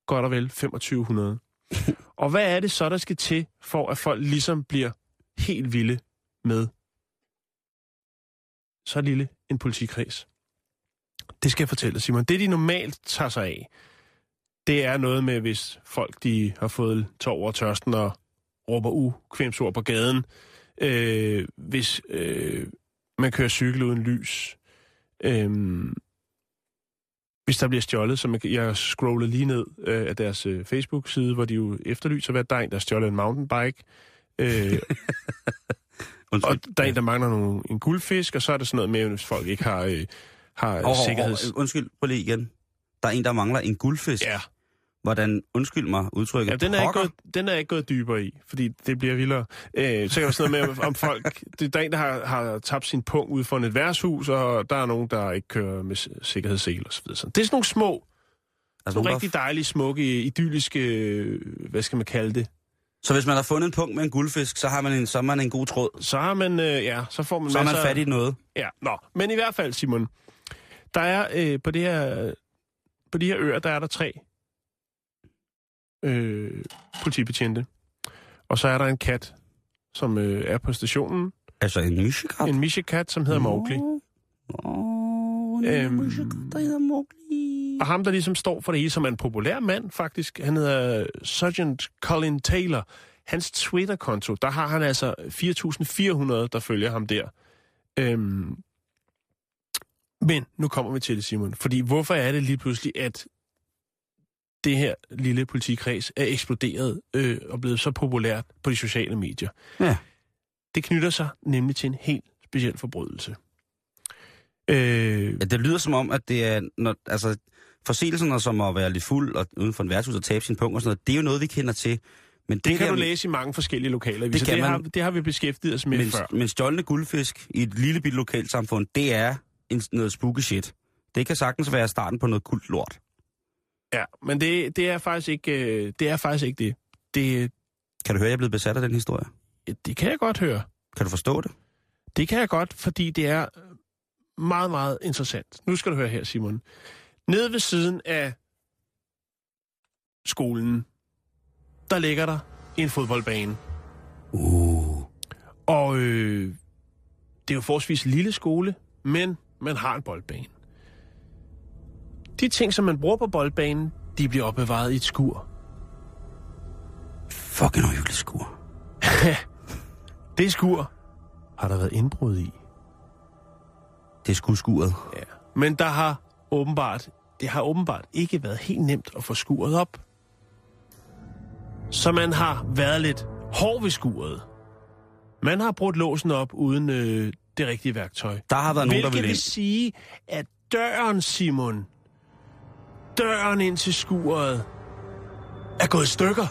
godt og vel 2500. og hvad er det så, der skal til, for at folk ligesom bliver helt vilde med så lille en politikreds? Det skal jeg fortælle, Simon. Det, de normalt tager sig af, det er noget med, hvis folk de har fået tår over tørsten og råber ukvemsord på gaden. Øh, hvis øh, man kører cykel uden lys. Øh, hvis der bliver stjålet, så man, jeg scroller lige ned øh, af deres øh, Facebook-side, hvor de jo efterlyser, hvad der er en, der har stjålet en mountainbike. Øh,
Undskyld.
og der er en, der mangler nogle, en guldfisk, og så er der sådan noget med, hvis folk ikke har, øh, har oh, sikkerheds...
åh, undskyld, prøv lige igen. Der er en, der mangler en guldfisk.
Ja,
Hvordan, undskyld mig, udtrykket
Ja, den er, ikke gået, den er ikke gået dybere i, fordi det bliver vildere. Øh, så kan der sådan noget med, om folk... Det, der er en, der har, har tabt sin pung ud for et værtshus, og der er nogen, der ikke kører med sikkerhedssel og så videre. Det er sådan nogle små,
Altså,
nogle rigtig dejlige, smukke, idylliske... øh, Hvad skal man kalde det?
Så hvis man har fundet en punkt med en guldfisk, så har man en, så er man en god tråd.
Så har man... Øh, ja, så får man
Så er man
masser af-
fat i noget.
Ja, nå. Men i hvert fald, Simon, der er øh, på, det her, på de her øer, der er der tre øh, politibetjente. Og så er der en kat, som øh, er på stationen.
Altså en mishikat.
En Misha-kat, som hedder Mowgli.
Åh, en
Øhm.
der hedder Mowgli.
Og ham, der ligesom står for det hele, som er en populær mand faktisk, han hedder Sergeant Colin Taylor. Hans Twitter-konto, der har han altså 4.400, der følger ham der. Øhm, men nu kommer vi til det, Simon. Fordi hvorfor er det lige pludselig, at det her lille politikreds er eksploderet øh, og blevet så populært på de sociale medier?
Ja.
Det knytter sig nemlig til en helt speciel forbrydelse. Øh,
Ja, det lyder som om, at det er... Når, altså, forseelserne som at være lidt fuld og uden for en værtshus og tabe sin punkt og sådan noget, det er jo noget, vi kender til. Men det,
Det kan
der,
du læse i mange forskellige lokaler. Det,
kan
det, har,
man.
det har vi beskæftiget os med
men,
før.
men stjålne guldfisk i et lille bitte lokalsamfund, det er en, noget spooky shit. Det kan sagtens være starten på noget kult lort.
Ja, men det, det er faktisk ikke øh, det. Er faktisk ikke det. det.
Kan du høre, at jeg er blevet besat af den historie?
Det kan jeg godt høre.
Kan du forstå det?
Det kan jeg godt, fordi det er meget, meget interessant. Nu skal du høre her, Simon. Nede ved siden af skolen, der ligger der en fodboldbane.
Uh.
Og øh, det er jo forholdsvis lille skole, men man har en boldbane. De ting, som man bruger på boldbanen, de bliver opbevaret i et skur.
Fucking uhyggeligt skur.
Det skur har der været indbrud i.
Det sgu skuret.
Ja. Men der har åbenbart, det har åbenbart ikke været helt nemt at få skuret op. Så man har været lidt hård ved skuret. Man har brudt låsen op uden øh, det rigtige værktøj.
Der har været nogen, der
Hvilket
vil
vil
ind.
sige, at døren, Simon, døren ind til skuret, er gået i stykker.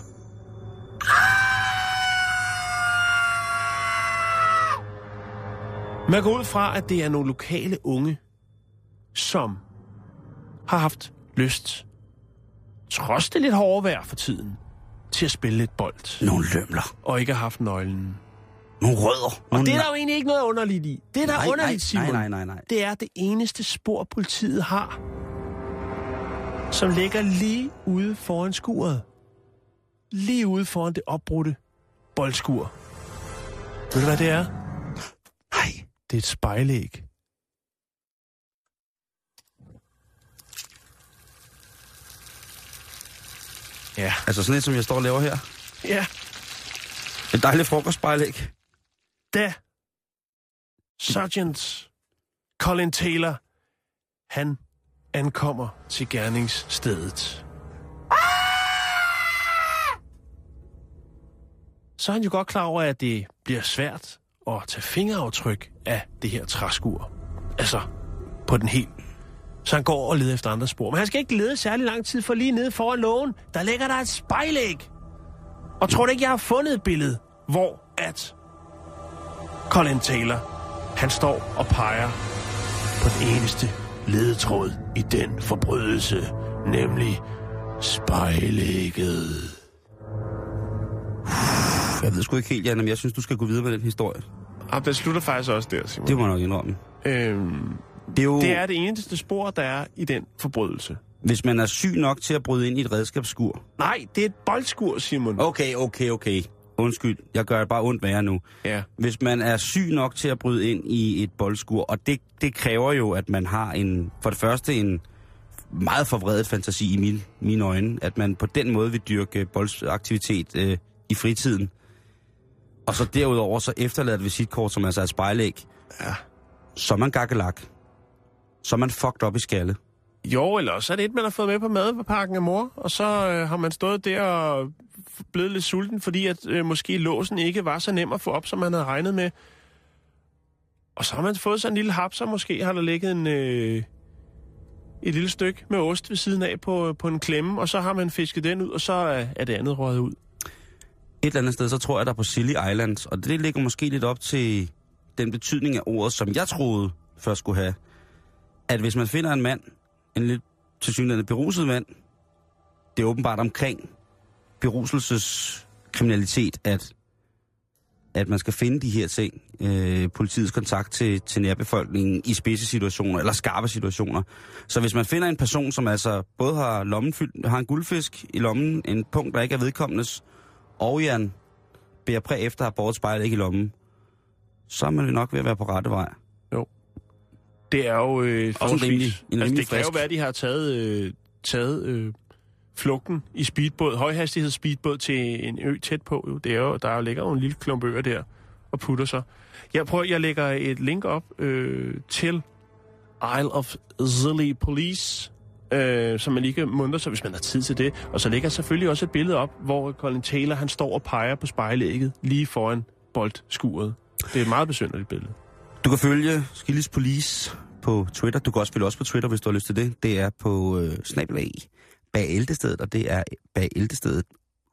Man går ud fra, at det er nogle lokale unge, som har haft lyst, trods det lidt hårde vejr for tiden, til at spille lidt bold,
Nogle lømler.
og ikke har haft nøglen.
Nogle rødder.
Og
Nogle
det er der jo egentlig ikke noget underligt i. Det, der
nej,
er underligt, Simon,
nej, nej, nej, nej.
det er det eneste spor, politiet har, som ligger lige ude foran skuret. Lige ude foran det opbrudte boldskur. Ved du, hvad det er? Det er et spejlæg. Ja.
Altså sådan et, som jeg står og laver her.
Ja.
Et dejligt frokostspejlæg.
Da Sergeant Colin Taylor, han ankommer til gerningsstedet. Så er han jo godt klar over, at det bliver svært at tage fingeraftryk af det her træskur. Altså, på den helt. Så han går og leder efter andre spor. Men han skal ikke lede særlig lang tid, for lige nede foran lågen, der ligger der et spejlæg. Og tror du ikke, jeg har fundet et billede, hvor at Colin Taylor, han står og peger på den eneste ledetråd i den forbrydelse, nemlig spejlægget.
Jeg ved sgu ikke helt, Jan, men jeg synes, du skal gå videre med den historie.
Og det slutter faktisk også der, Simon.
Det må jeg nok indrømme.
Øhm,
Det er jo,
det er det eneste spor, der er i den forbrydelse.
hvis man er syg nok til at bryde ind i et redskabsskur.
Nej, det er et boldskur, Simon.
Okay, okay, okay. Undskyld, jeg gør det bare ondt værre nu.
Ja.
Hvis man er syg nok til at bryde ind i et boldskur, og det, det kræver jo, at man har en, for det første en meget forvredet fantasi i mine, mine øjne, at man på den måde vil dyrke boldsaktivitet øh, i fritiden. Og så derudover så efterlader et visitkort, som altså er et spejlæg.
Ja.
Så er man gakkelak. Så er man fucked op i skalle.
Jo, eller også er det et, man har fået med på madpakken af mor, og så øh, har man stået der og blevet lidt sulten, fordi at øh, måske låsen ikke var så nem at få op, som man havde regnet med. Og så har man fået sådan en lille hap, så måske har der ligget en, øh, et lille stykke med ost ved siden af på, på en klemme, og så har man fisket den ud, og så er, er det andet røget ud.
Et eller andet sted, så tror jeg, der er på Silly Islands, og det ligger måske lidt op til den betydning af ordet, som jeg troede først skulle have. At hvis man finder en mand, en lidt tilsyneladende beruset mand, det er åbenbart omkring beruselseskriminalitet, at, at man skal finde de her ting, øh, politiets kontakt til, til nærbefolkningen i spidse situationer, eller skarpe situationer. Så hvis man finder en person, som altså både har lommen fyldt, har en guldfisk i lommen, en punkt, der ikke er vedkommendes, og Jan bærer præg efter at have båret spejlet ikke i lommen, så er man jo nok ved at være på rette vej.
Det er jo øh, forholdsvis...
rimelig- en
altså, det kan jo
frisk.
være, at de har taget, øh, taget øh, flugten i speedbåd, højhastigheds speedbåd til en ø tæt på. Jo. Det er jo, der ligger jo en lille klump øer der og putter sig. Jeg prøver, jeg lægger et link op øh, til Isle of Scilly Police, øh, som man lige kan muntre sig, hvis man har tid til det. Og så ligger selvfølgelig også et billede op, hvor Colin Taylor han står og peger på spejlægget lige foran boldskuret. Det er et meget besynderligt billede.
Du kan følge Skillis Police på Twitter. Du kan også følge os på Twitter, hvis du har lyst til det. Det er på øh, snabelag bag ældestedet, og det er bag ældestedet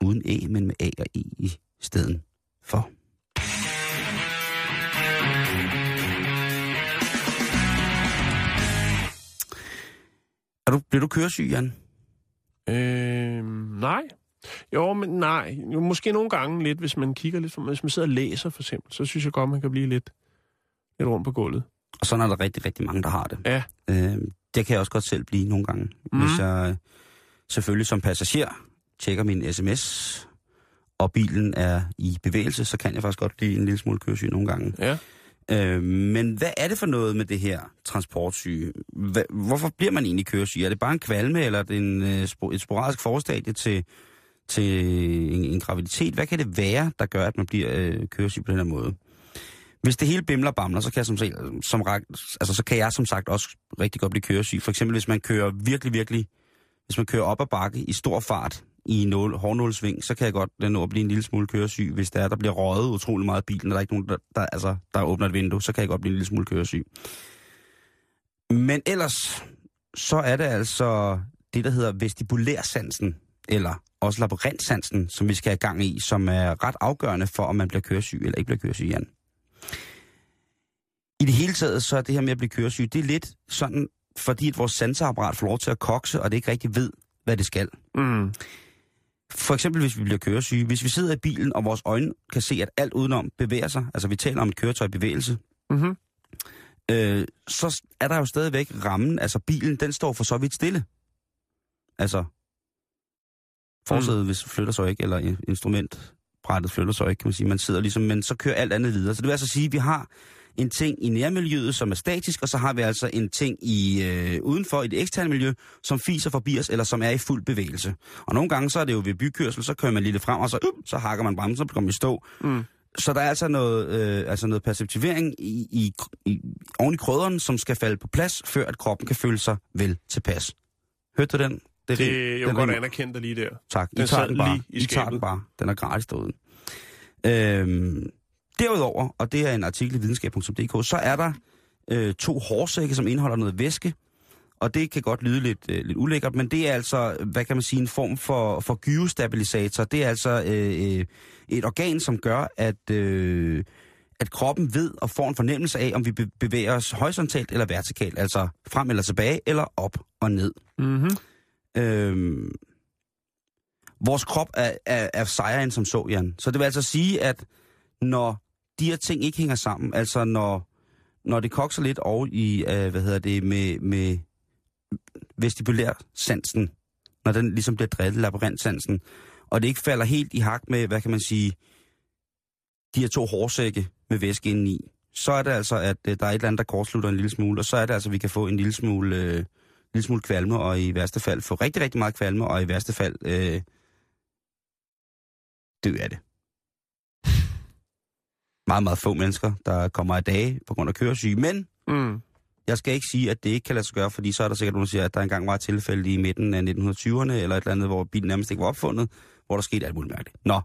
uden E, men med A og E i stedet for. Er du, bliver du køresyg, Jan?
Øh, nej. Jo, men nej. Jo, måske nogle gange lidt, hvis man kigger lidt, for, hvis man sidder og læser for eksempel, så synes jeg godt, man kan blive lidt, lidt rundt på gulvet.
Og sådan er der rigtig, rigtig mange, der har det.
Ja.
Øh, det kan jeg også godt selv blive nogle gange. Mm. Hvis jeg selvfølgelig som passager tjekker min sms, og bilen er i bevægelse, så kan jeg faktisk godt blive en lille smule køresyg nogle gange.
Ja.
Øh, men hvad er det for noget med det her transportsyge? Hva, hvorfor bliver man egentlig køresyge? Er det bare en kvalme, eller er det en, øh, et sporadisk forstadie til, til en, en graviditet? Hvad kan det være, der gør, at man bliver øh, køresyg på den her måde? Hvis det hele bimler og bamler, så kan, jeg som, se- som, altså, så kan jeg som sagt også rigtig godt blive køresyg. For eksempel hvis man kører virkelig, virkelig, hvis man kører op ad bakke i stor fart i nål, hårdnålsving, så kan jeg godt nå at blive en lille smule køresyg. Hvis der er, der bliver røget utrolig meget i bilen, og der er ikke nogen, der, der, altså, der åbner et vindue, så kan jeg godt blive en lille smule køresyg. Men ellers, så er det altså det, der hedder vestibulærsansen, eller også labyrintsansen, som vi skal have gang i, som er ret afgørende for, om man bliver køresyg eller ikke bliver køresyg, Jan. I det hele taget, så er det her med at blive køresyg, det er lidt sådan, fordi at vores sanseapparat får lov til at kokse, og det ikke rigtig ved, hvad det skal.
Mm.
For eksempel, hvis vi bliver køresyge. Hvis vi sidder i bilen, og vores øjne kan se, at alt udenom bevæger sig, altså vi taler om et køretøj i bevægelse,
Mm-hmm.
øh, så er der jo stadigvæk rammen, altså bilen, den står for så vidt stille. Altså, forsædet hvis flytter sig ikke, eller instrumentbrættet flytter sig ikke, kan man sige. Man sidder ligesom, men så kører alt andet videre. Så det vil altså sige, at vi har en ting i nærmiljøet, som er statisk, og så har vi altså en ting i øh, udenfor i det eksterne miljø, som fiser forbi os, eller som er i fuld bevægelse. Og nogle gange, så er det jo ved bykørsel, så kører man lidt frem, og så, øh, så hakker man bremsen, så kommer i stå.
Mm.
Så der er altså noget, øh, altså noget perceptivering i, i, i, oven i krydderen, som skal falde på plads, før at kroppen kan føle sig vel tilpas. Hørte du den?
Det
rim-
er jo
den
godt anerkendt lige der.
Tak. I
Den
tager den bare.
i
I tager den bare. Den er gratis derude. Øhm, derudover, og det er en artikel i videnskab.dk, så er der øh, to hårsække, som indeholder noget væske. Og det kan godt lyde lidt, øh, lidt ulækkert, men det er altså, hvad kan man sige, en form for, for gyrostabilisator. Det er altså øh, øh, et organ, som gør, at, øh, at kroppen ved og får en fornemmelse af, om vi be- bevæger os horisontalt eller vertikalt. Altså frem eller tilbage, eller op og ned.
Mm-hmm.
Øhm, vores krop er, er, er sejere end som så, Jan. Så det vil altså sige, at når de her ting ikke hænger sammen, altså når, når det kokser lidt over i, øh, hvad hedder det, med, med vestibulær sansen, når den ligesom bliver drillet, labyrintsansen, og det ikke falder helt i hak med, hvad kan man sige, de her to hårsække med væske indeni, så er det altså, at øh, der er et eller andet, der kortslutter en lille smule, og så er det altså, at vi kan få en lille smule, øh, en lille smule kvalme, og i værste fald få rigtig, rigtig meget kvalme, og i værste fald øh, dø af det. Meget, meget få mennesker, der kommer af dage på grund af køresyge, men
Mm.
jeg skal ikke sige, at det ikke kan lade sig gøre, fordi så er der sikkert nogen, der siger, at der engang var et tilfælde i midten af 1920'erne, eller et eller andet, hvor bilen nærmest ikke var opfundet, hvor der skete alt muligt mærkeligt. Nå.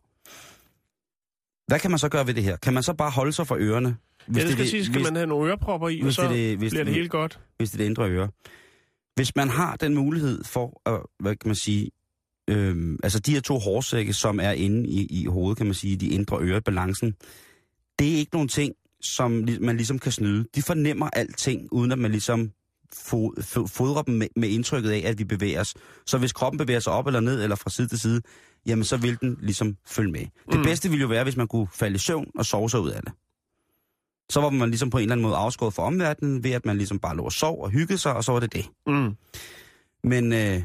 Hvad kan man så gøre ved det her? Kan man så bare holde sig for ørerne?
Ja, det skal
det-
sige, skal
hvis-
man have nogle ørepropper i, og
hvis
så
det det- hvis
bliver det
det-
helt godt.
hvis det er det indre øre. Hvis man har den mulighed for at, hvad kan man sige, øhm, altså de her to hårsække, som er inde i, i hovedet, kan man sige, de indre ører, balancen, det er ikke nogen ting, som man ligesom kan snyde. De fornemmer alting, uden at man ligesom fo- fo- fodrer dem med, med indtrykket af, at vi bevæger os. Så hvis kroppen bevæger sig op eller ned, eller fra side til side, jamen så vil den ligesom følge med. Det
Mm.
bedste ville jo være, hvis man kunne falde i søvn og sove sig ud af det. Så var man ligesom på en eller anden måde afskåret fra omverdenen, ved at man ligesom bare lå og sov og hyggede sig, og så var det det.
Mm.
Men, øh,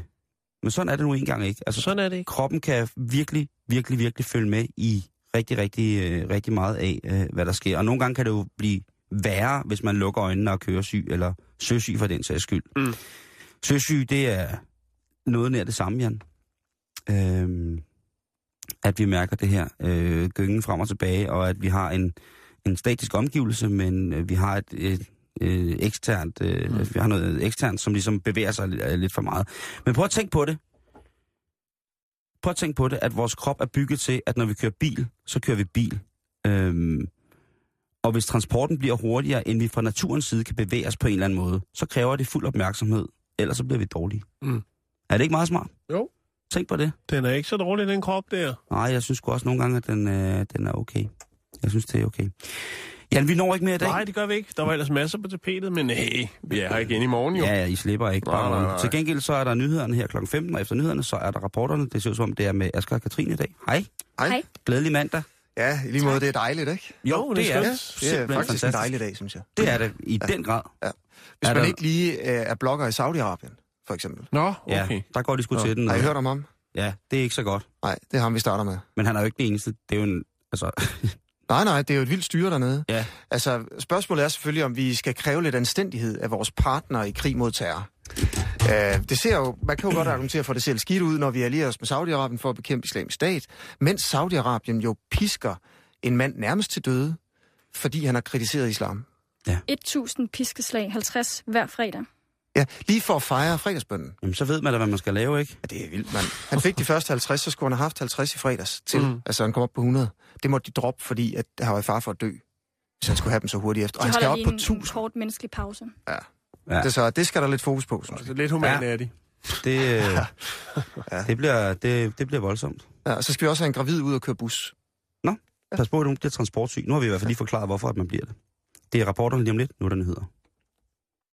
men sådan er det nu engang ikke. Altså,
Sådan er det ikke.
kroppen kan virkelig, virkelig, virkelig følge med i rigtig, rigtig, øh, rigtig meget af, øh, hvad der sker. Og nogle gange kan det jo blive værre, hvis man lukker øjnene og kører syg, eller søsyg for den sags skyld.
Mm.
Søsyg, det er noget nær det samme, Jan. Øhm, at vi mærker det her øh, gyngen frem og tilbage, og at vi har en, en statisk omgivelse, men øh, vi har et, et, et eksternt, øh, mm. vi har noget eksternt, som ligesom bevæger sig lidt, øh, lidt for meget. Men prøv at tænke på det. Prøv at tænke på det, at vores krop er bygget til, at når vi kører bil, så kører vi bil. Øhm, og hvis transporten bliver hurtigere, end vi fra naturens side kan bevæge os på en eller anden måde, så kræver det fuld opmærksomhed, ellers så bliver vi dårlige.
Mm.
Er det ikke meget smart?
Jo.
Tænk på det.
Den er ikke så dårlig, den krop der.
Nej, jeg synes også nogle gange, at den, øh, den er okay. Jeg synes, det er okay. Jan, vi når ikke mere i dag.
Nej, det gør vi ikke. Der var ellers masser på tapetet, men hey, vi er her igen i morgen jo.
Ja, ja, I slipper ikke.
Nej,
Bare
nej,
nej,
nej.
Til gengæld så er der nyhederne her kl. 15, og efter nyhederne så er der rapporterne. Det ser ud som om, det er med Asger og Katrine i dag. Hej.
Hej.
Glædelig mandag.
Ja, i lige måde, det er dejligt, ikke?
Jo, det er
det er det.
Det er
Simpelthen
faktisk
fantastisk.
en dejlig dag, synes jeg.
Det er det, i
Ja.
den grad.
Ja. Hvis
Er
man
der-
ikke lige øh, er blogger i Saudi-Arabien, for eksempel.
Nå,
Ja,
okay.
der går de sgu
Nå,
til den.
Har I
og-
hørt om ham?
Ja, det er ikke så godt.
Nej, det er ham, vi starter med.
Men han er jo ikke den eneste. Det er jo en... Altså,
Nej, nej, det er jo et vildt styre dernede.
Ja.
Altså, spørgsmålet er selvfølgelig, om vi skal kræve lidt anstændighed af vores partnere i krig mod terror. Uh, det ser jo, man kan jo godt argumentere for, at det ser skidt ud, når vi allierer os med Saudi-Arabien for at bekæmpe islamisk stat, mens Saudi-Arabien jo pisker en mand nærmest til døde fordi han har kritiseret islam.
1000 piskeslag, 50 hver fredag.
Ja, lige for at fejre fredagsbønnen.
Jamen, så ved man da, hvad man skal lave, ikke?
Ja, det er vildt, mand. Han fik de første 50, så skulle han have haft 50 i fredags til. Mm. Altså, han kom op på 100. Det måtte de droppe, fordi at han var i far for at dø. Hvis han skulle have dem så hurtigt efter. Og
De
han skal
holder
op
lige
på
en,
1000.
en kort menneskelig pause.
Ja.
Ja.
Det, så, det skal der lidt fokus på, synes jeg.
Altså, lidt human
Ja.
er de.
Det, øh,
Ja.
det, bliver, det, det bliver voldsomt.
Ja, og så skal vi også have en gravid ud og køre bus.
Pas på, at du bliver transportsyg. Nu har vi i hvert fald lige forklaret, hvorfor at man bliver det. Det er rapporterne lige om lidt. Nu er der nyheder.